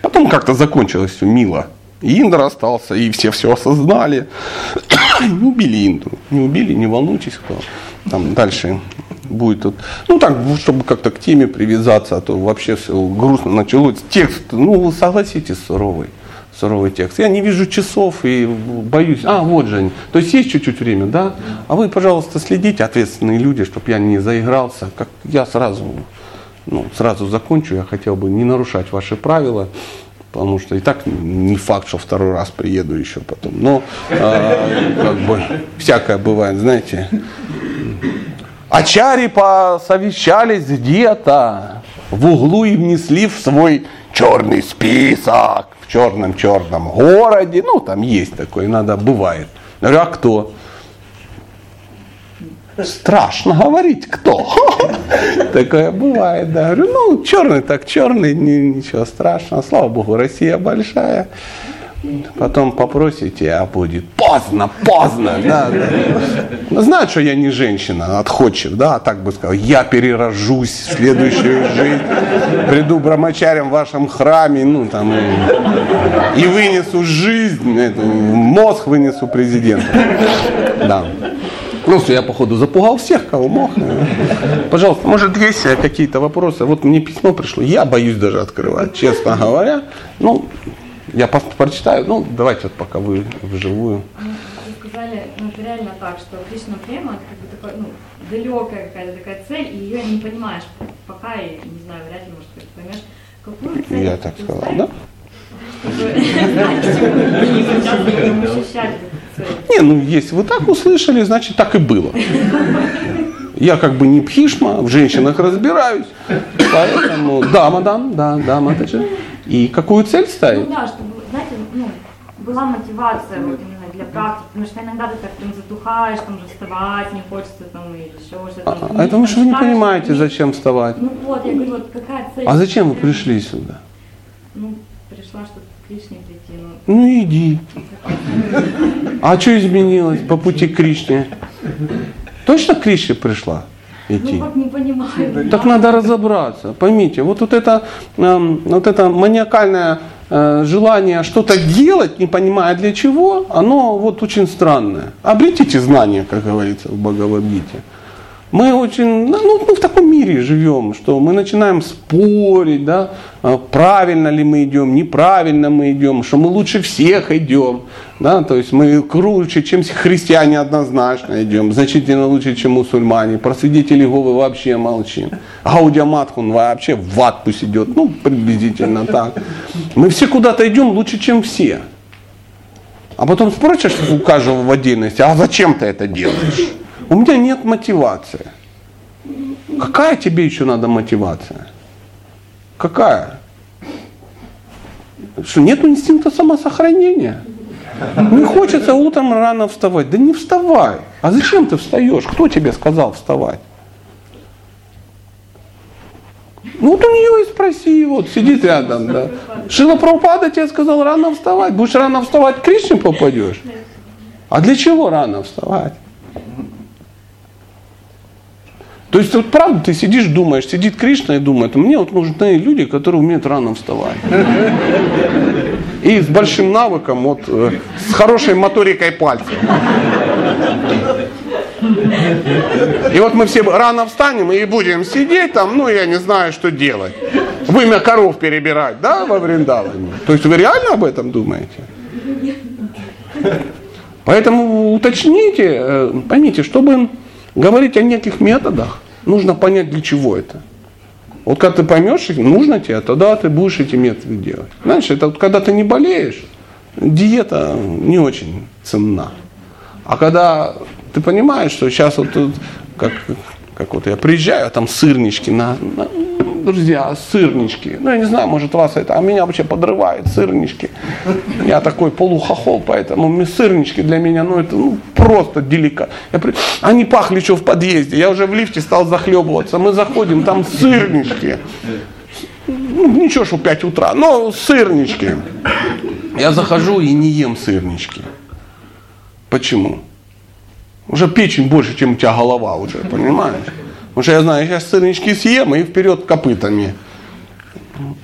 Потом как-то закончилось все мило. И Индра остался, и все все осознали. не убили Инду. Не убили, не волнуйтесь, кто там дальше будет тут. Ну так, чтобы как-то к теме привязаться, а то вообще все грустно началось. Текст, ну согласитесь, суровый. Суровый текст. Я не вижу часов и боюсь. А, вот же они. То есть есть чуть-чуть время, да? А вы, пожалуйста, следите, ответственные люди, чтобы я не заигрался. Как я сразу, ну, сразу закончу. Я хотел бы не нарушать ваши правила потому что и так не факт, что второй раз приеду еще потом. Но э, как бы всякое бывает, знаете. Ачари посовещались где-то в углу и внесли в свой черный список в черном-черном городе. Ну, там есть такой, надо, бывает. Я говорю, а кто? Страшно говорить, кто. Такое бывает, да. Говорю, ну, черный так черный, ничего страшного. Слава Богу, Россия большая. Потом попросите, а будет поздно, поздно. Да, да. Знают, что я не женщина, отходчив, да, а так бы сказал, я перерожусь в следующую жизнь, приду брамачарем в вашем храме, ну там, и, и вынесу жизнь, это, мозг вынесу президента. Да. Просто я, походу, запугал всех, кого мог. Пожалуйста, может, есть какие-то вопросы? Вот мне письмо пришло, я боюсь даже открывать, честно говоря. Ну, я прочитаю, ну, давайте вот пока вы вживую. Вы сказали, ну, это реально так, что Кришна Према, это как бы такой, ну, далекая какая-то такая цель, и ее не понимаешь пока, и, не знаю, вряд ли, может, ты поймешь, какую цель Я так сказал, да? Не, ну если вы так услышали, значит так и было. Я как бы не пхишма, в женщинах разбираюсь. Поэтому, да, мадам, да, да, матаджи. И какую цель ставить? Ну да, чтобы, знаете, ну, была мотивация вот именно для практики, потому что иногда ты так там затухаешь, там же вставать не хочется, там или еще что-то. А, там, а это вы что вы не понимаете, зачем вставать? Ну вот, я говорю, вот какая цель? А зачем вы пришли сюда? Ну, пришла, чтобы Кришне прийти, ну, Ну иди. А что изменилось по пути к Кришне? Точно к Кришне пришла ну идти? вот не понимаю. Так надо разобраться. Поймите, вот, вот это, эм, вот это маниакальное э, желание что-то делать, не понимая для чего, оно вот очень странное. Обретите знания, как говорится в Бхагавадгите. Мы очень, ну, ну, мы в таком мире живем, что мы начинаем спорить, да, правильно ли мы идем, неправильно мы идем, что мы лучше всех идем, да, то есть мы круче, чем христиане однозначно идем, значительно лучше, чем мусульмане, про свидетелей Иеговы вообще молчим, Гаудия Матхун вообще в ад пусть идет, ну, приблизительно так. Мы все куда-то идем лучше, чем все. А потом спросишь у каждого в отдельности, а зачем ты это делаешь? У меня нет мотивации. Какая тебе еще надо мотивация? Какая? Что нет инстинкта самосохранения? Не хочется утром рано вставать. Да не вставай. А зачем ты встаешь? Кто тебе сказал вставать? Ну вот у нее и спроси, вот сидит рядом, да. Шила Прабхупада тебе сказал рано вставать. Будешь рано вставать, к Кришне попадешь. А для чего рано вставать? То есть вот правда ты сидишь, думаешь, сидит Кришна и думает, мне вот нужны люди, которые умеют рано вставать. И с большим навыком, вот, э, с хорошей моторикой пальцев. И вот мы все рано встанем и будем сидеть там, ну я не знаю, что делать. Вымя коров перебирать, да, во Вриндаване. То есть вы реально об этом думаете? Поэтому уточните, э, поймите, чтобы говорить о неких методах, нужно понять, для чего это. Вот когда ты поймешь, нужно тебе, тогда ты будешь эти методы делать. Знаешь, это вот когда ты не болеешь, диета не очень ценна. А когда ты понимаешь, что сейчас вот тут, как, как вот я приезжаю, а там сырнички на, на- друзья, сырнички. Ну, я не знаю, может вас это, а меня вообще подрывает сырнички. Я такой полухохол, поэтому мне сырнички для меня, ну, это ну, просто деликат. Я при- Они пахли что в подъезде, я уже в лифте стал захлебываться. Мы заходим, там сырнички. Ну, ничего, что 5 утра, но сырнички. Я захожу и не ем сырнички. Почему? Уже печень больше, чем у тебя голова уже, понимаешь? Потому что я знаю, я сейчас сырнички съем и вперед копытами.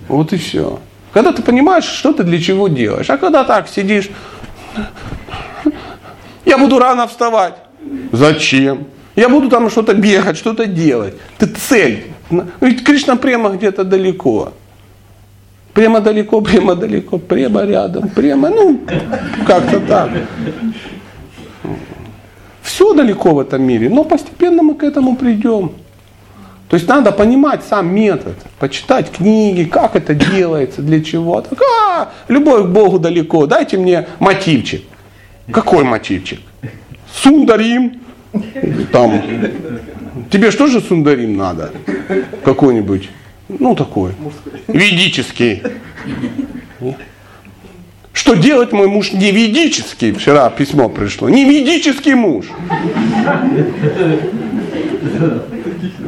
Вот и все. Когда ты понимаешь, что ты для чего делаешь. А когда так сидишь, я буду рано вставать. Зачем? Я буду там что-то бегать, что-то делать. Ты цель. Ведь Кришна прямо где-то далеко. Прямо далеко, прямо далеко, прямо рядом, прямо, ну, как-то так. Все далеко в этом мире, но постепенно мы к этому придем. То есть надо понимать сам метод, почитать книги, как это делается, для чего. Так, а, любовь к Богу далеко, дайте мне мотивчик. Какой мотивчик? Сундарим. Там. Тебе что же сундарим надо? Какой-нибудь. Ну такой. Ведический. Что делать мой муж не ведический? Вчера письмо пришло. Не ведический муж.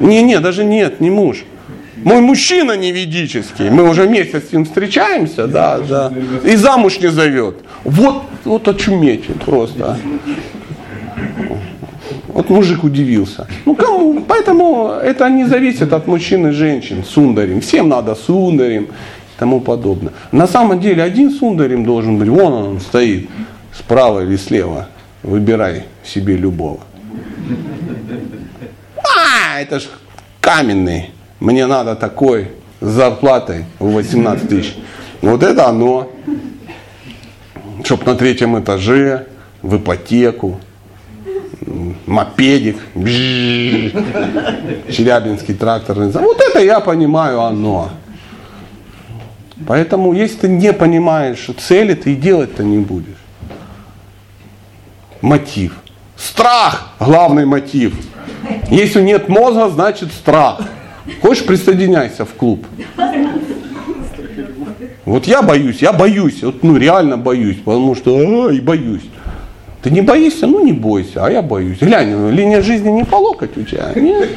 Не-не, даже нет, не муж. Мой мужчина не ведический. Мы уже месяц с ним встречаемся, да, да. И замуж не зовет. Вот, вот очуметь просто. Вот мужик удивился. Ну кому? Поэтому это не зависит от мужчин и женщин. Сундарим. Всем надо сундарим тому подобное. На самом деле один сундарим должен быть. Вон он стоит. Справа или слева. Выбирай себе любого. А, это ж каменный. Мне надо такой с зарплатой в 18 тысяч. Вот это оно. Чтоб на третьем этаже, в ипотеку, мопедик, бжжж, Челябинский тракторный. Вот это я понимаю оно. Поэтому, если ты не понимаешь цели, ты и делать-то не будешь. Мотив. Страх – главный мотив. Если нет мозга, значит страх. Хочешь, присоединяйся в клуб. Вот я боюсь, я боюсь, вот, ну реально боюсь, потому что ай, боюсь. Ты не боишься? Ну не бойся, а я боюсь. Глянь, линия жизни не по локоть у тебя. Нет?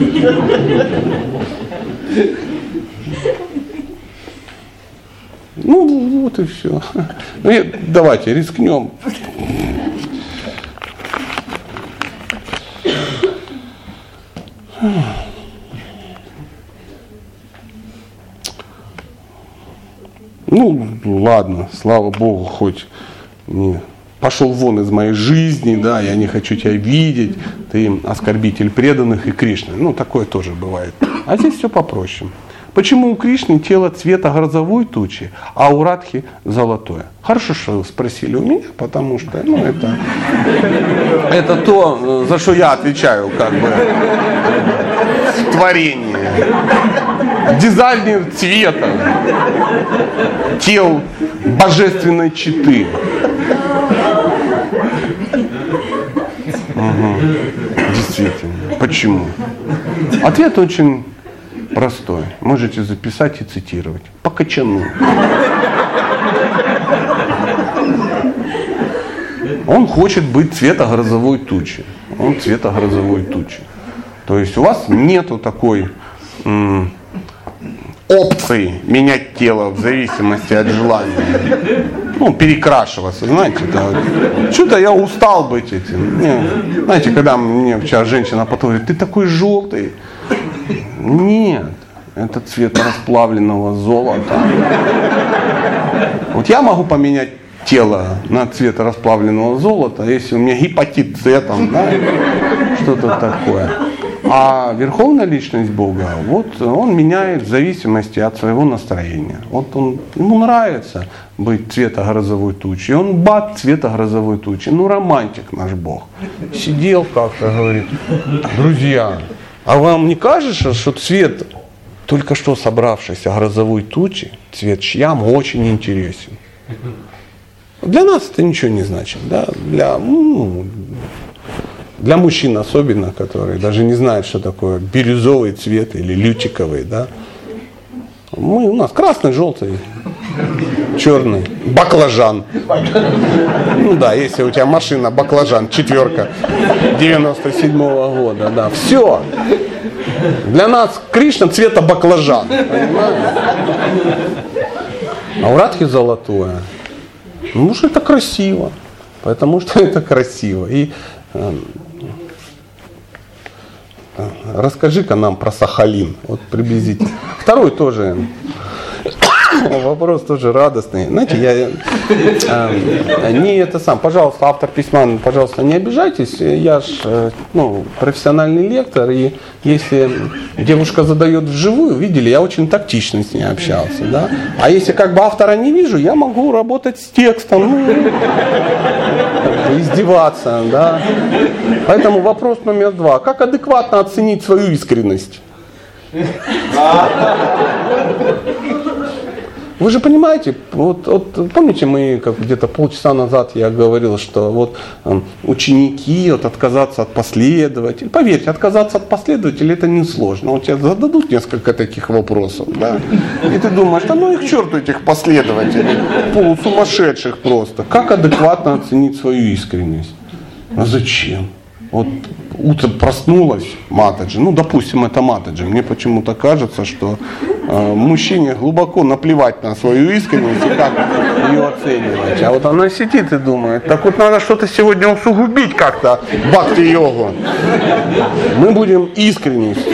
Ну вот и все. Ну, давайте рискнем. Ну, ладно, слава Богу, хоть не пошел вон из моей жизни, да, я не хочу тебя видеть, ты оскорбитель преданных и Кришны. Ну, такое тоже бывает. А здесь все попроще. Почему у Кришны тело цвета грозовой тучи, а у Радхи золотое? Хорошо, что вы спросили у меня, потому что ну, это, это то, за что я отвечаю как бы в творении. Дизайнер цвета тел божественной читы. Угу. Действительно. Почему? Ответ очень простой. Можете записать и цитировать. По качану. Он хочет быть цвета грозовой тучи. Он цвета грозовой тучи. То есть у вас нету такой м- опции менять тело в зависимости от желания. Ну, перекрашиваться, знаете, да. Что-то я устал быть этим. Не, знаете, когда мне вчера женщина потом говорит, ты такой желтый. Нет, это цвет расплавленного золота. Вот я могу поменять тело на цвет расплавленного золота, если у меня гепатит С, там, да, что-то такое. А верховная личность Бога, вот он меняет в зависимости от своего настроения. Вот он, ему нравится быть цвета грозовой тучи. Он бат цвета грозовой тучи. Ну, романтик наш Бог. Сидел как-то, говорит, друзья, а вам не кажется, что цвет только что собравшейся грозовой тучи, цвет чьям очень интересен? Для нас это ничего не значит. Да? Для, ну, для мужчин особенно, которые даже не знают, что такое бирюзовый цвет или лютиковый. Да? Мы, у нас красный, желтый, черный, баклажан. Ну да, если у тебя машина баклажан, четверка 97 -го года, да, все. Для нас Кришна цвета баклажан? А у Радхи золотое. Ну что это красиво, потому что это красиво. И э, расскажи-ка нам про Сахалин, вот приблизительно. Второй тоже Вопрос тоже радостный. Знаете, я э, не это сам. Пожалуйста, автор письма, пожалуйста, не обижайтесь. Я ж э, ну, профессиональный лектор, и если девушка задает вживую, видели, я очень тактично с ней общался. Да? А если как бы автора не вижу, я могу работать с текстом, ну, издеваться. Да? Поэтому вопрос номер два. Как адекватно оценить свою искренность? Вы же понимаете, вот, вот помните, мы как где-то полчаса назад я говорил, что вот э, ученики, вот отказаться от последователей, поверьте, отказаться от последователей это несложно. Вот тебе зададут несколько таких вопросов, да, и ты думаешь, да ну их черту этих последователей, полусумасшедших просто. Как адекватно оценить свою искренность? А зачем? Вот утром проснулась Матаджи, ну, допустим, это Матаджи, мне почему-то кажется, что э, мужчине глубоко наплевать на свою искренность и как ее оценивать. А вот она сидит и думает, так вот надо что-то сегодня усугубить как-то бхакти-йогу. Мы будем искренность,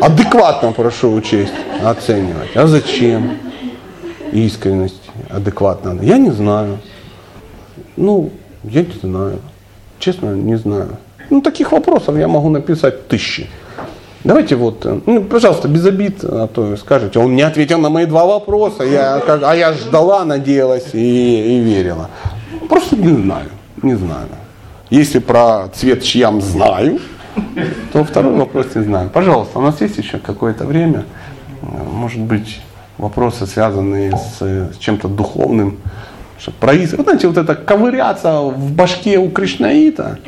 адекватно, прошу учесть, оценивать. А зачем искренность адекватно? Я не знаю. Ну, я не знаю. Честно, не знаю. Ну, таких вопросов я могу написать тысячи. Давайте вот, э, ну, пожалуйста, без обид, а то скажете, он не ответил на мои два вопроса, я, как, а я ждала, надеялась и, и верила. Просто не знаю, не знаю. Если про цвет чьям знаю, то второй вопрос не знаю. Пожалуйста, у нас есть еще какое-то время, может быть, вопросы, связанные с, с чем-то духовным, чтобы происходит. Вот знаете, вот это ковыряться в башке у Кришнаита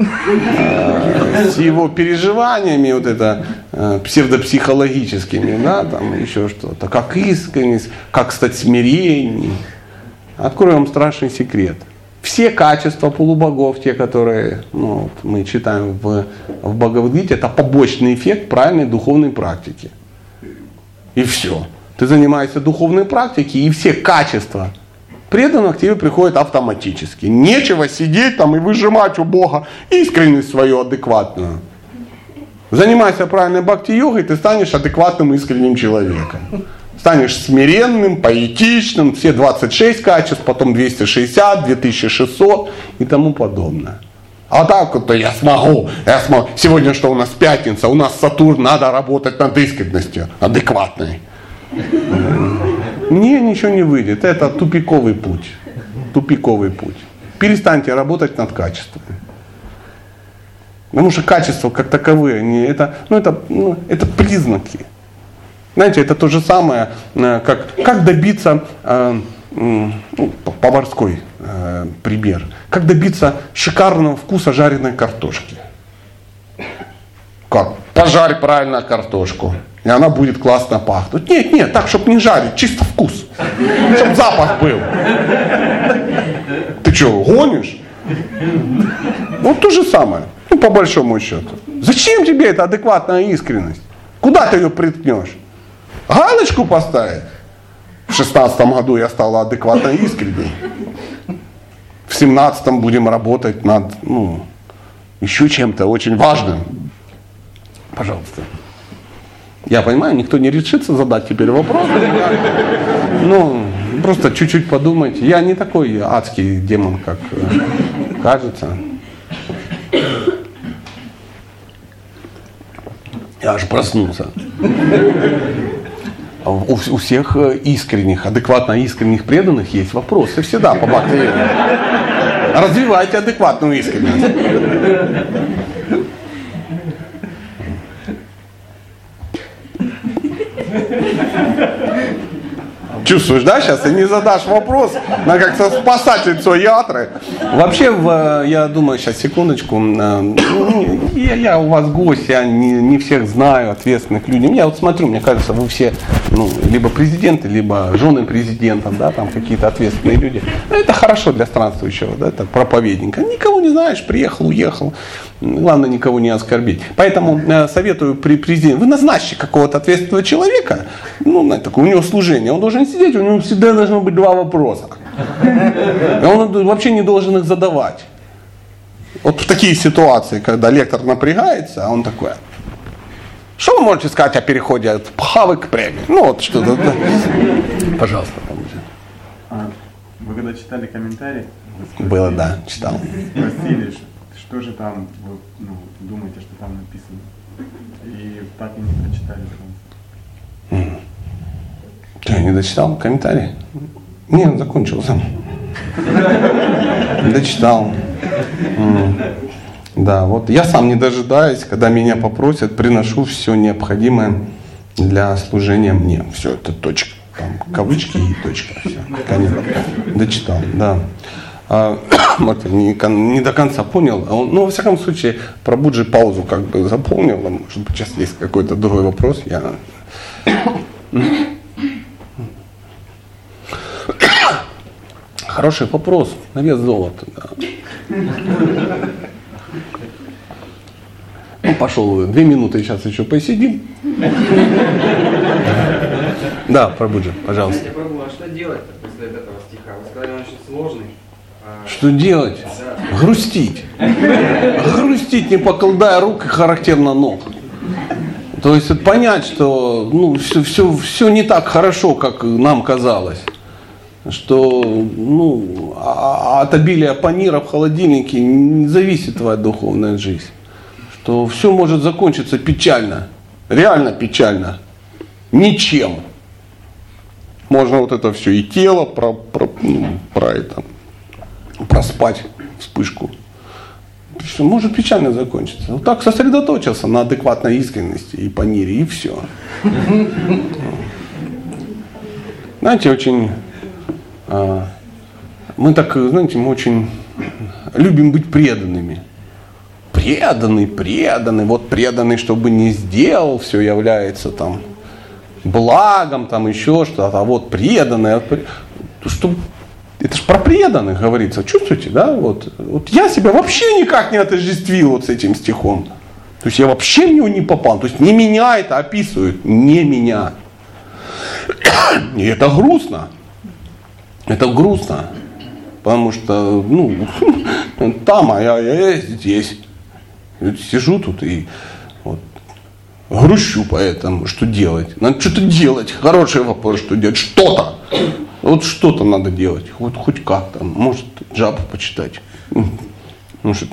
э, с его переживаниями, вот это э, псевдопсихологическими, да, там еще что-то, как искренность, как стать смирением. Открою вам страшный секрет. все качества полубогов, те, которые ну, мы читаем в, в Бхагавадгите, это побочный эффект правильной духовной практики. И все. Ты занимаешься духовной практикой, и все качества преданных к тебе приходят автоматически. Нечего сидеть там и выжимать у Бога искренность свою адекватную. Занимайся правильной бхакти-йогой, ты станешь адекватным искренним человеком. Станешь смиренным, поэтичным, все 26 качеств, потом 260, 2600 и тому подобное. А так вот я смогу, я смогу. Сегодня что у нас пятница, у нас Сатурн, надо работать над искренностью, адекватной. Не, ничего не выйдет. Это тупиковый путь. Тупиковый путь. Перестаньте работать над качеством. Потому что качества как таковые, они, это, ну, это, ну, это признаки. Знаете, это то же самое, э, как, как добиться, э, ну, поварской э, пример, как добиться шикарного вкуса жареной картошки. Как? Пожарь правильно картошку и она будет классно пахнуть. Нет, нет, так, чтобы не жарить, чисто вкус. Чтобы запах был. Ты что, гонишь? Вот то же самое, ну, по большому счету. Зачем тебе эта адекватная искренность? Куда ты ее приткнешь? Галочку поставить? В шестнадцатом году я стала адекватно искренней. В семнадцатом будем работать над ну, еще чем-то очень важным. Пожалуйста. Я понимаю, никто не решится задать теперь вопрос. Ну, просто чуть-чуть подумайте. Я не такой адский демон, как э, кажется. Я аж проснулся. У, у всех э, искренних, адекватно искренних преданных есть вопросы всегда по бактериям. Развивайте адекватную искренность. Чувствуешь, да, сейчас? Ты не задашь вопрос, на как-то спасательницу ятры. Вообще, в, я думаю, сейчас, секундочку, э, ну, я, я у вас гость, я не, не всех знаю, ответственных людей. Я вот смотрю, мне кажется, вы все ну, либо президенты, либо жены президентов, да, там какие-то ответственные люди. Это хорошо для странствующего, да, это проповедника. Никого не знаешь, приехал, уехал. Главное, никого не оскорбить. Поэтому э, советую при президенте, вы назначьте какого-то ответственного человека, ну, на такое, у него служение, он должен сидеть, у него всегда должно быть два вопроса. Он вообще не должен их задавать. Вот в такие ситуации, когда лектор напрягается, а он такой, что вы можете сказать о переходе от пхавы к премии? Ну вот что-то. Да. Пожалуйста. А, вы когда читали комментарий? Было, да, читал. Спросили, что же там вы ну, думаете, что там написано. И так и не прочитали до конца. Ты не дочитал комментарий? Нет, закончился. Дочитал. Да, вот я сам не дожидаюсь, когда меня попросят, приношу все необходимое для служения мне. Все, это точка. Там кавычки и точка. Все. Дочитал, да. А, вот, не, не до конца понял. А ну, во всяком случае, про Буджи паузу как бы заполнил. Может быть, сейчас есть какой-то другой вопрос. Я... Хороший вопрос. На вес золота. Да. Пошел, две минуты сейчас еще посидим. Да, пробуджи, пожалуйста. А что делать после этого стиха? Вы сказали, он очень сложный. Что делать? Грустить. Грустить, не поколдая рук и характерно ног. То есть понять, что ну, все, все, все не так хорошо, как нам казалось. Что ну, а, а от обилия панира в холодильнике не зависит твоя духовная жизнь. Что все может закончиться печально. Реально печально. Ничем. Можно вот это все и тело про, про, ну, про это проспать вспышку. Что может печально закончиться. Вот так сосредоточился на адекватной искренности и панире, и все. Знаете, очень... А, мы так, знаете, мы очень любим быть преданными. Преданный, преданный, вот преданный, чтобы не сделал, все является там благом, там еще что-то, а вот преданный, а чтобы это же про преданных говорится, чувствуете, да? Вот, вот я себя вообще никак не отождествил вот с этим стихом. То есть я вообще в него не попал. То есть не меня это описывают, не меня. И это грустно. Это грустно. Потому что, ну, там, а я, я здесь. Сижу тут и вот, грущу поэтому, что делать. Надо что-то делать. Хороший вопрос, что делать. Что-то. Вот что-то надо делать. Вот хоть как-то. Может, джаб почитать. Может,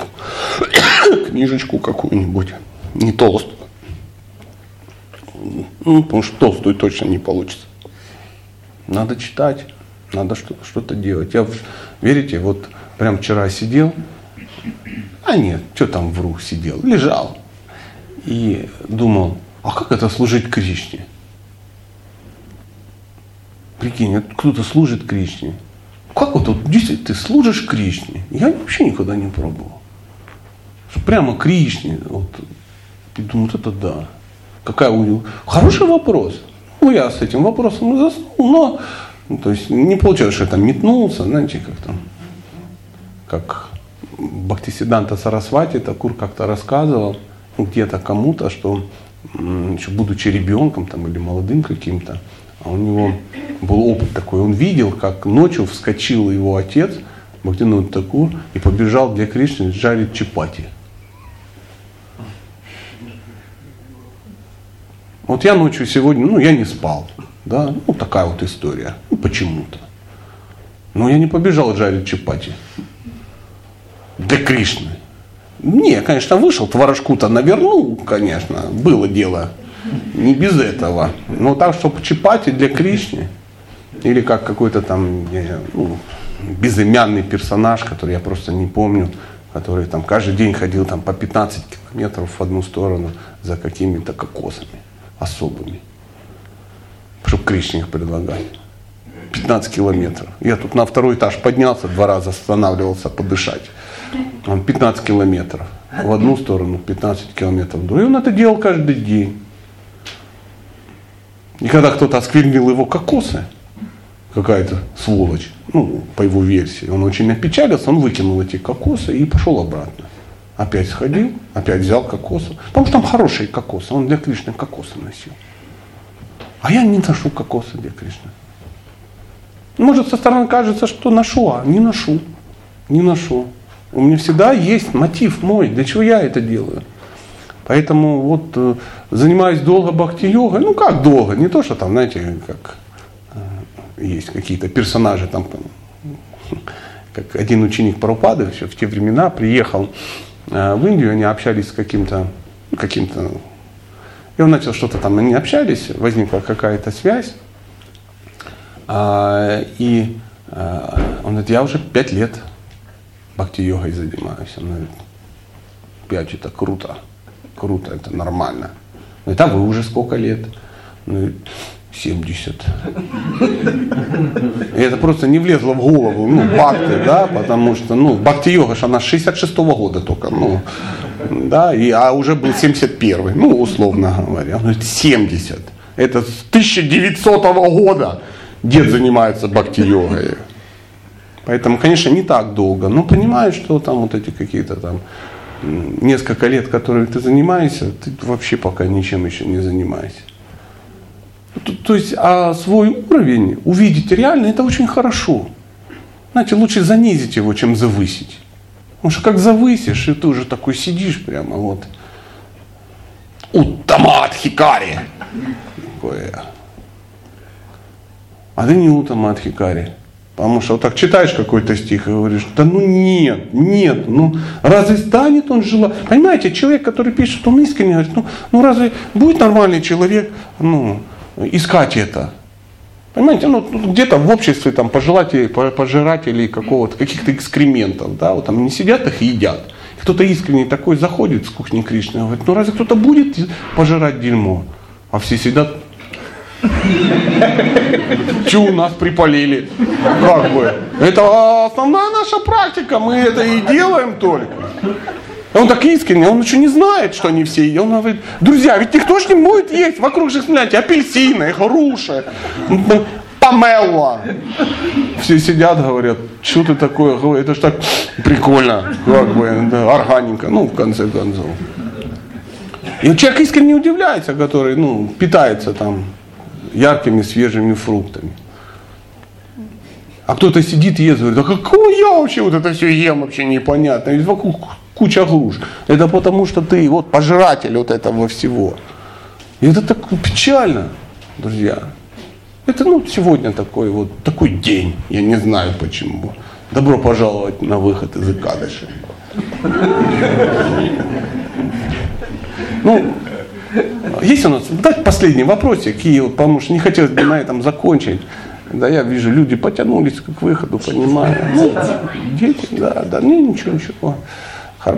книжечку какую-нибудь. Не толстую. Ну, потому что толстую точно не получится. Надо читать, надо что-то делать. Я, верите, вот прям вчера сидел, а нет, что там вру, сидел, лежал. И думал, а как это служить Кришне? Прикинь, кто-то служит Кришне. Как вот, вот действительно ты служишь Кришне? Я вообще никогда не пробовал. Прямо Кришне. Вот, и думаю, вот это да. Какая у него... Хороший вопрос. Ну, я с этим вопросом заснул, но ну, то есть не получилось, что я там метнулся, знаете, как там, как Бхактисиданта Сарасвати Такур как-то рассказывал где-то кому-то, что еще будучи ребенком там, или молодым каким-то, а у него был опыт такой, он видел, как ночью вскочил его отец, Бхактинуд Такур, и побежал для Кришны жарить чапати. Вот я ночью сегодня, ну я не спал, да, ну такая вот история, ну почему-то. Но я не побежал жарить чапати для Кришны. Не, конечно, вышел, творожку-то навернул, конечно, было дело, не без этого. Но так, чтобы чапати для Кришны, или как какой-то там ну, безымянный персонаж, который я просто не помню, который там каждый день ходил там по 15 километров в одну сторону за какими-то кокосами особыми, чтобы Кришне их предлагать. 15 километров. Я тут на второй этаж поднялся, два раза останавливался подышать. Он 15 километров. В одну сторону 15 километров в другую. И он это делал каждый день. И когда кто-то осквернил его кокосы, какая-то сволочь, ну, по его версии, он очень опечалился, он выкинул эти кокосы и пошел обратно. Опять сходил, опять взял кокосы. Потому что там хорошие кокосы, он для Кришны кокосы носил. А я не ношу кокосы для Кришны. Может, со стороны кажется, что ношу, а не ношу. Не ношу. У меня всегда есть мотив мой, для чего я это делаю. Поэтому вот э, занимаюсь долго бхакти-йогой, ну как долго, не то, что там, знаете, как э, есть какие-то персонажи там, там как один ученик Парупады еще в те времена приехал Э, в Индию, они общались с каким-то, каким-то, и он начал что-то там, они общались, возникла какая-то связь, а, и он говорит, я уже пять лет бхакти-йогой занимаюсь. Он говорит, пять это круто, круто, это нормально. Он говорит, а вы уже сколько лет? Он говорит, 70. И это просто не влезло в голову, ну, бхакти, да, потому что, ну, бхакти-йога, она с 66 -го года только, ну, да, и, а уже был 71 ну, условно говоря. Он говорит, 70. Это с 1900 года дед занимается бхакти-йогой. Поэтому, конечно, не так долго, но понимаешь, что там вот эти какие-то там несколько лет, которые ты занимаешься, ты вообще пока ничем еще не занимаешься. То, то есть а свой уровень увидеть реально, это очень хорошо. Знаете, лучше занизить его, чем завысить. Потому что как завысишь, и ты уже такой сидишь прямо вот. Утамат хикари. Такое. А ты не утамат хикари. Потому что вот так читаешь какой-то стих и говоришь, да ну нет, нет, ну разве станет он жила? Понимаете, человек, который пишет, он искренне говорит, ну, ну разве будет нормальный человек, ну, искать это. Понимаете, ну где-то в обществе там пожелателей, пожирателей какого-то, каких-то экскрементов, да, вот там они сидят их и едят. Кто-то искренне такой заходит с кухни Кришны, говорит, ну разве кто-то будет пожирать дерьмо? А все сидят, Че у нас припалили? Как бы? Это основная наша практика, мы это и делаем только. Он так искренне, он еще не знает, что они все едят. Он говорит, друзья, ведь никто же не будет есть. Вокруг же, знаете, апельсины, груши. помело. Все сидят, говорят, что ты такое это ж так прикольно, как бы, да, органика, ну, в конце концов. И человек искренне удивляется, который, ну, питается там яркими свежими фруктами. А кто-то сидит и ест, говорит, а какого я вообще вот это все ем, вообще непонятно. Ведь вокруг куча груш. Это потому, что ты вот пожиратель вот этого всего. И это так печально, друзья. Это ну, сегодня такой вот такой день, я не знаю почему. Добро пожаловать на выход из Икадыши. Ну, есть у нас, давайте последний вопросик, и потому что не хотелось бы на этом закончить. Да, я вижу, люди потянулись к выходу, понимаю. Ну, дети, да, да, не, ничего, ничего.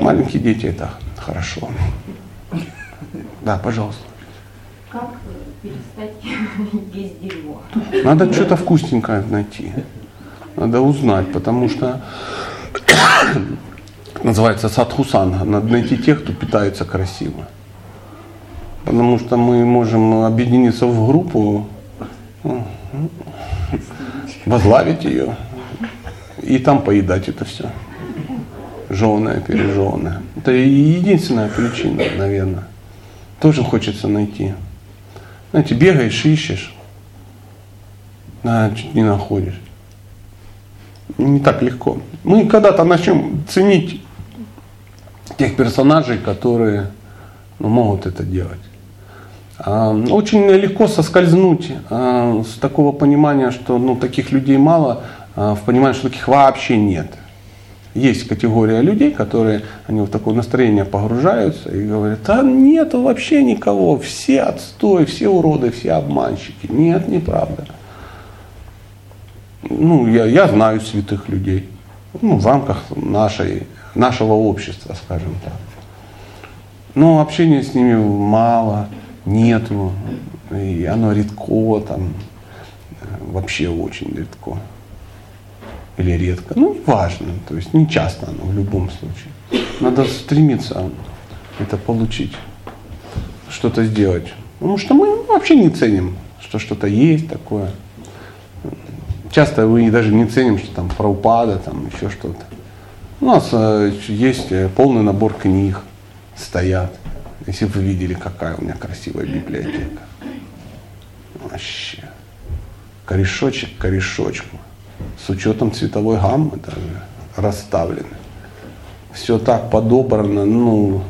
Маленькие дети это хорошо. Да, пожалуйста. Как перестать есть дерьмо? Надо что-то вкусненькое найти. Надо узнать, потому что называется садхусанга. Надо найти тех, кто питается красиво. Потому что мы можем объединиться в группу, возглавить ее и там поедать это все. Жеванное, пережеванное. Это единственная причина, наверное. Тоже хочется найти. Знаете, бегаешь, ищешь, а чуть не находишь. Не так легко. Мы когда-то начнем ценить тех персонажей, которые ну, могут это делать. А, очень легко соскользнуть а, с такого понимания, что ну, таких людей мало, а, в понимание, что таких вообще нет. Есть категория людей, которые они в такое настроение погружаются и говорят, а нет вообще никого, все отстой, все уроды, все обманщики. Нет, неправда. Ну, я, я знаю святых людей, ну, в рамках нашей, нашего общества, скажем так. Но общения с ними мало нету, и оно редко, там, вообще очень редко. Или редко. Ну, важно, то есть не часто оно в любом случае. Надо стремиться это получить, что-то сделать. Потому что мы вообще не ценим, что что-то есть такое. Часто мы даже не ценим, что там про упада, там еще что-то. У нас э, есть полный набор книг, стоят. Если бы вы видели, какая у меня красивая библиотека. Вообще. Корешочек к корешочку. С учетом цветовой гаммы даже расставлены. Все так подобрано, ну,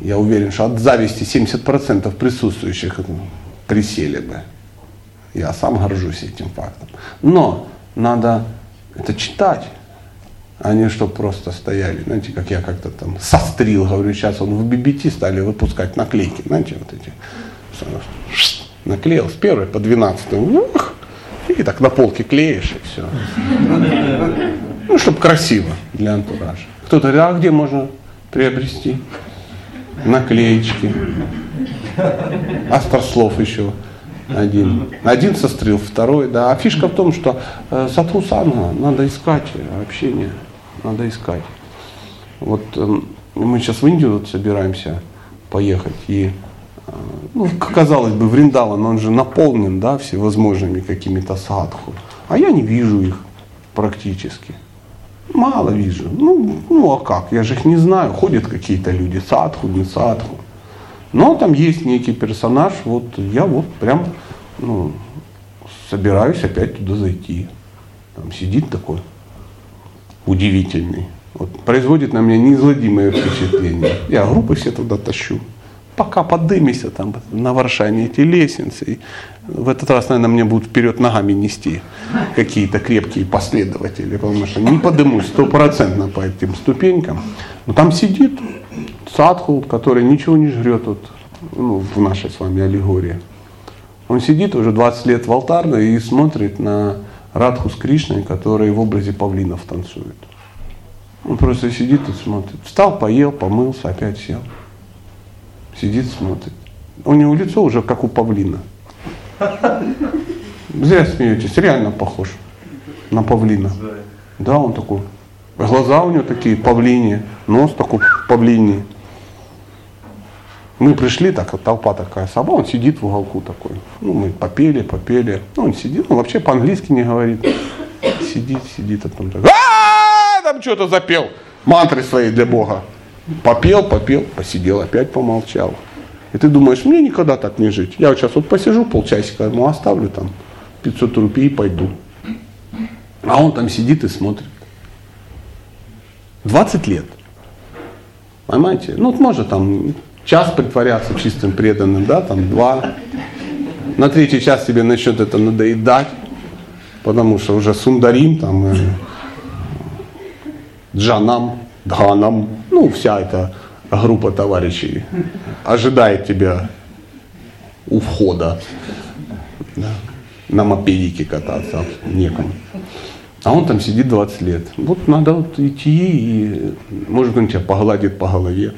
я уверен, что от зависти 70% присутствующих присели бы. Я сам горжусь этим фактом. Но надо это читать а не что просто стояли, знаете, как я как-то там сострил, говорю, сейчас он в BBT стали выпускать наклейки, знаете, вот эти, наклеил с первой по двенадцатую, и так на полке клеишь и все. Ну, чтобы красиво для антуража. Кто-то говорит, а где можно приобрести наклеечки? Острослов еще один. Один сострил, второй, да. А фишка в том, что э, садхусанга надо искать общение надо искать. Вот э, мы сейчас в Индию вот собираемся поехать, и, э, ну, казалось бы, Вриндаван, он же наполнен, да, всевозможными какими-то садху, а я не вижу их практически. Мало вижу. Ну, ну а как? Я же их не знаю. Ходят какие-то люди, садху, не садху. Но там есть некий персонаж, вот я вот прям ну, собираюсь опять туда зайти. Там сидит такой удивительный. Вот, производит на меня неизгладимое впечатление. Я группы все туда тащу. Пока подымемся там на Варшане эти лестницы. И в этот раз, наверное, мне будут вперед ногами нести какие-то крепкие последователи, потому что не подымусь стопроцентно по этим ступенькам. Но там сидит садху, который ничего не жрет вот, ну, в нашей с вами аллегории. Он сидит уже 20 лет в алтарной и смотрит на Радху с Кришной, которые в образе павлинов танцуют. Он просто сидит и смотрит. Встал, поел, помылся, опять сел. Сидит, смотрит. У него лицо уже как у павлина. Зря смеетесь, реально похож на павлина. Да, он такой. Глаза у него такие павлини, нос такой павлиний. Мы пришли, так вот толпа такая собака, он сидит в уголку такой. Ну, мы попели, попели. Ну, он сидит, он вообще по-английски не говорит. Сидит, сидит, а потом так, «А, там что-то запел. Мантры свои для Бога. Попел, попел, посидел, опять помолчал. И ты думаешь, мне никогда так не жить. Я вот сейчас вот посижу полчасика, ему оставлю там 500 рублей и пойду. А он там сидит и смотрит. 20 лет. Понимаете? Ну, вот может там час притворяться чистым преданным, да, там два. На третий час тебе начнет это надоедать, потому что уже сундарим, там, э, джанам, дханам, ну, вся эта группа товарищей ожидает тебя у входа. Да, на мопедике кататься некому. А он там сидит 20 лет. Вот надо вот идти, и может он тебя погладит по голове.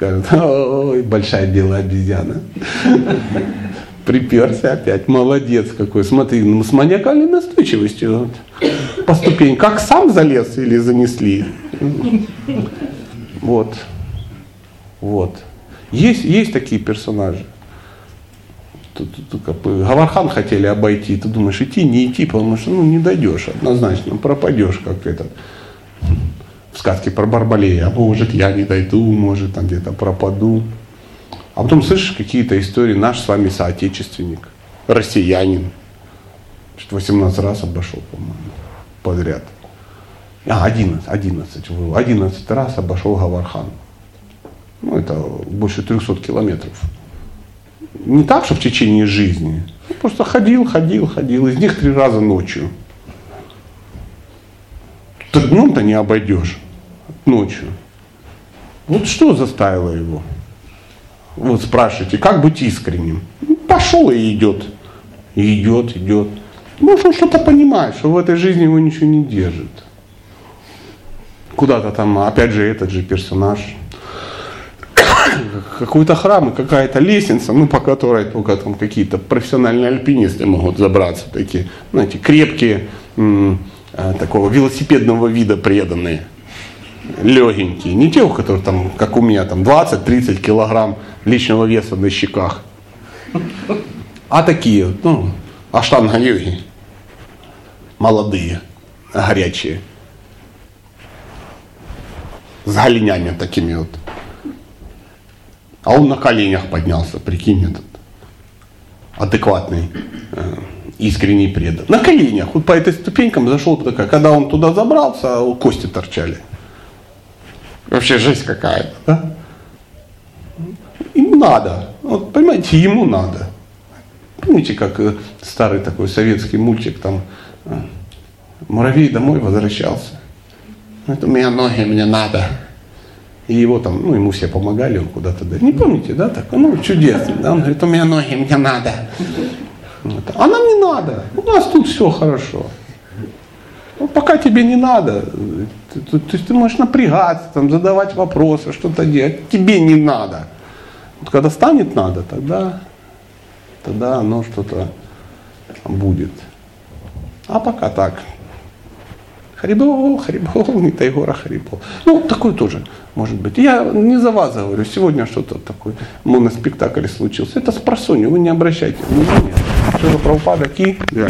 Скажет, ой, большая дело обезьяна. Приперся опять, молодец какой. Смотри, ну, с маниакальной настойчивостью. По ступень, как сам залез или занесли. Вот. Вот. Есть, есть такие персонажи. Тут, тут, тут, как Гавархан хотели обойти, ты думаешь, идти, не идти, потому что ну, не дойдешь однозначно, пропадешь, как этот в сказке про Барбалея, а может я не дойду, может там где-то пропаду. А потом слышишь какие-то истории, наш с вами соотечественник, россиянин, что 18 раз обошел, по-моему, подряд. А, 11, 11, 11 раз обошел Гавархан. Ну, это больше 300 километров. Не так, что в течение жизни. Просто ходил, ходил, ходил. Из них три раза ночью. Так днем-то не обойдешь. Ночью. Вот что заставило его? Вот спрашиваете, как быть искренним? Пошел и идет. И идет, идет. Может, он что-то понимает, что в этой жизни его ничего не держит. Куда-то там, опять же, этот же персонаж какой-то храм и какая-то лестница, ну, по которой только там какие-то профессиональные альпинисты могут забраться, такие, знаете, крепкие, м- такого велосипедного вида преданные, легенькие. Не те, у которых там, как у меня, там 20-30 килограмм личного веса на щеках, а такие, ну, аштанга-йоги, молодые, горячие, с голенями такими вот. А он на коленях поднялся, прикинь, этот. Адекватный, искренний предан. На коленях, вот по этой ступенькам зашел такая. Когда он туда забрался, а кости торчали. Вообще жесть какая-то, да? Ему надо. Вот понимаете, ему надо. Помните, как э, старый такой советский мультик, там э, муравей домой возвращался. Это у меня ноги, мне надо. И его там, ну, ему все помогали, он куда-то... Не помните, да, так? Ну, чудесно. Да? Он говорит, у меня ноги, мне надо. А нам не надо. У нас тут все хорошо. Ну, пока тебе не надо, то есть ты можешь напрягаться, там, задавать вопросы, что-то делать. Тебе не надо. Вот когда станет надо, тогда, тогда оно что-то будет. А пока так. Харибол, Харибол, не Тайгора Харибол. Ну, такой тоже может быть. Я не за вас говорю, сегодня что-то такое, моноспектакль случился. Это с просонью, вы не обращайте внимания. Что за правопада ки? Да.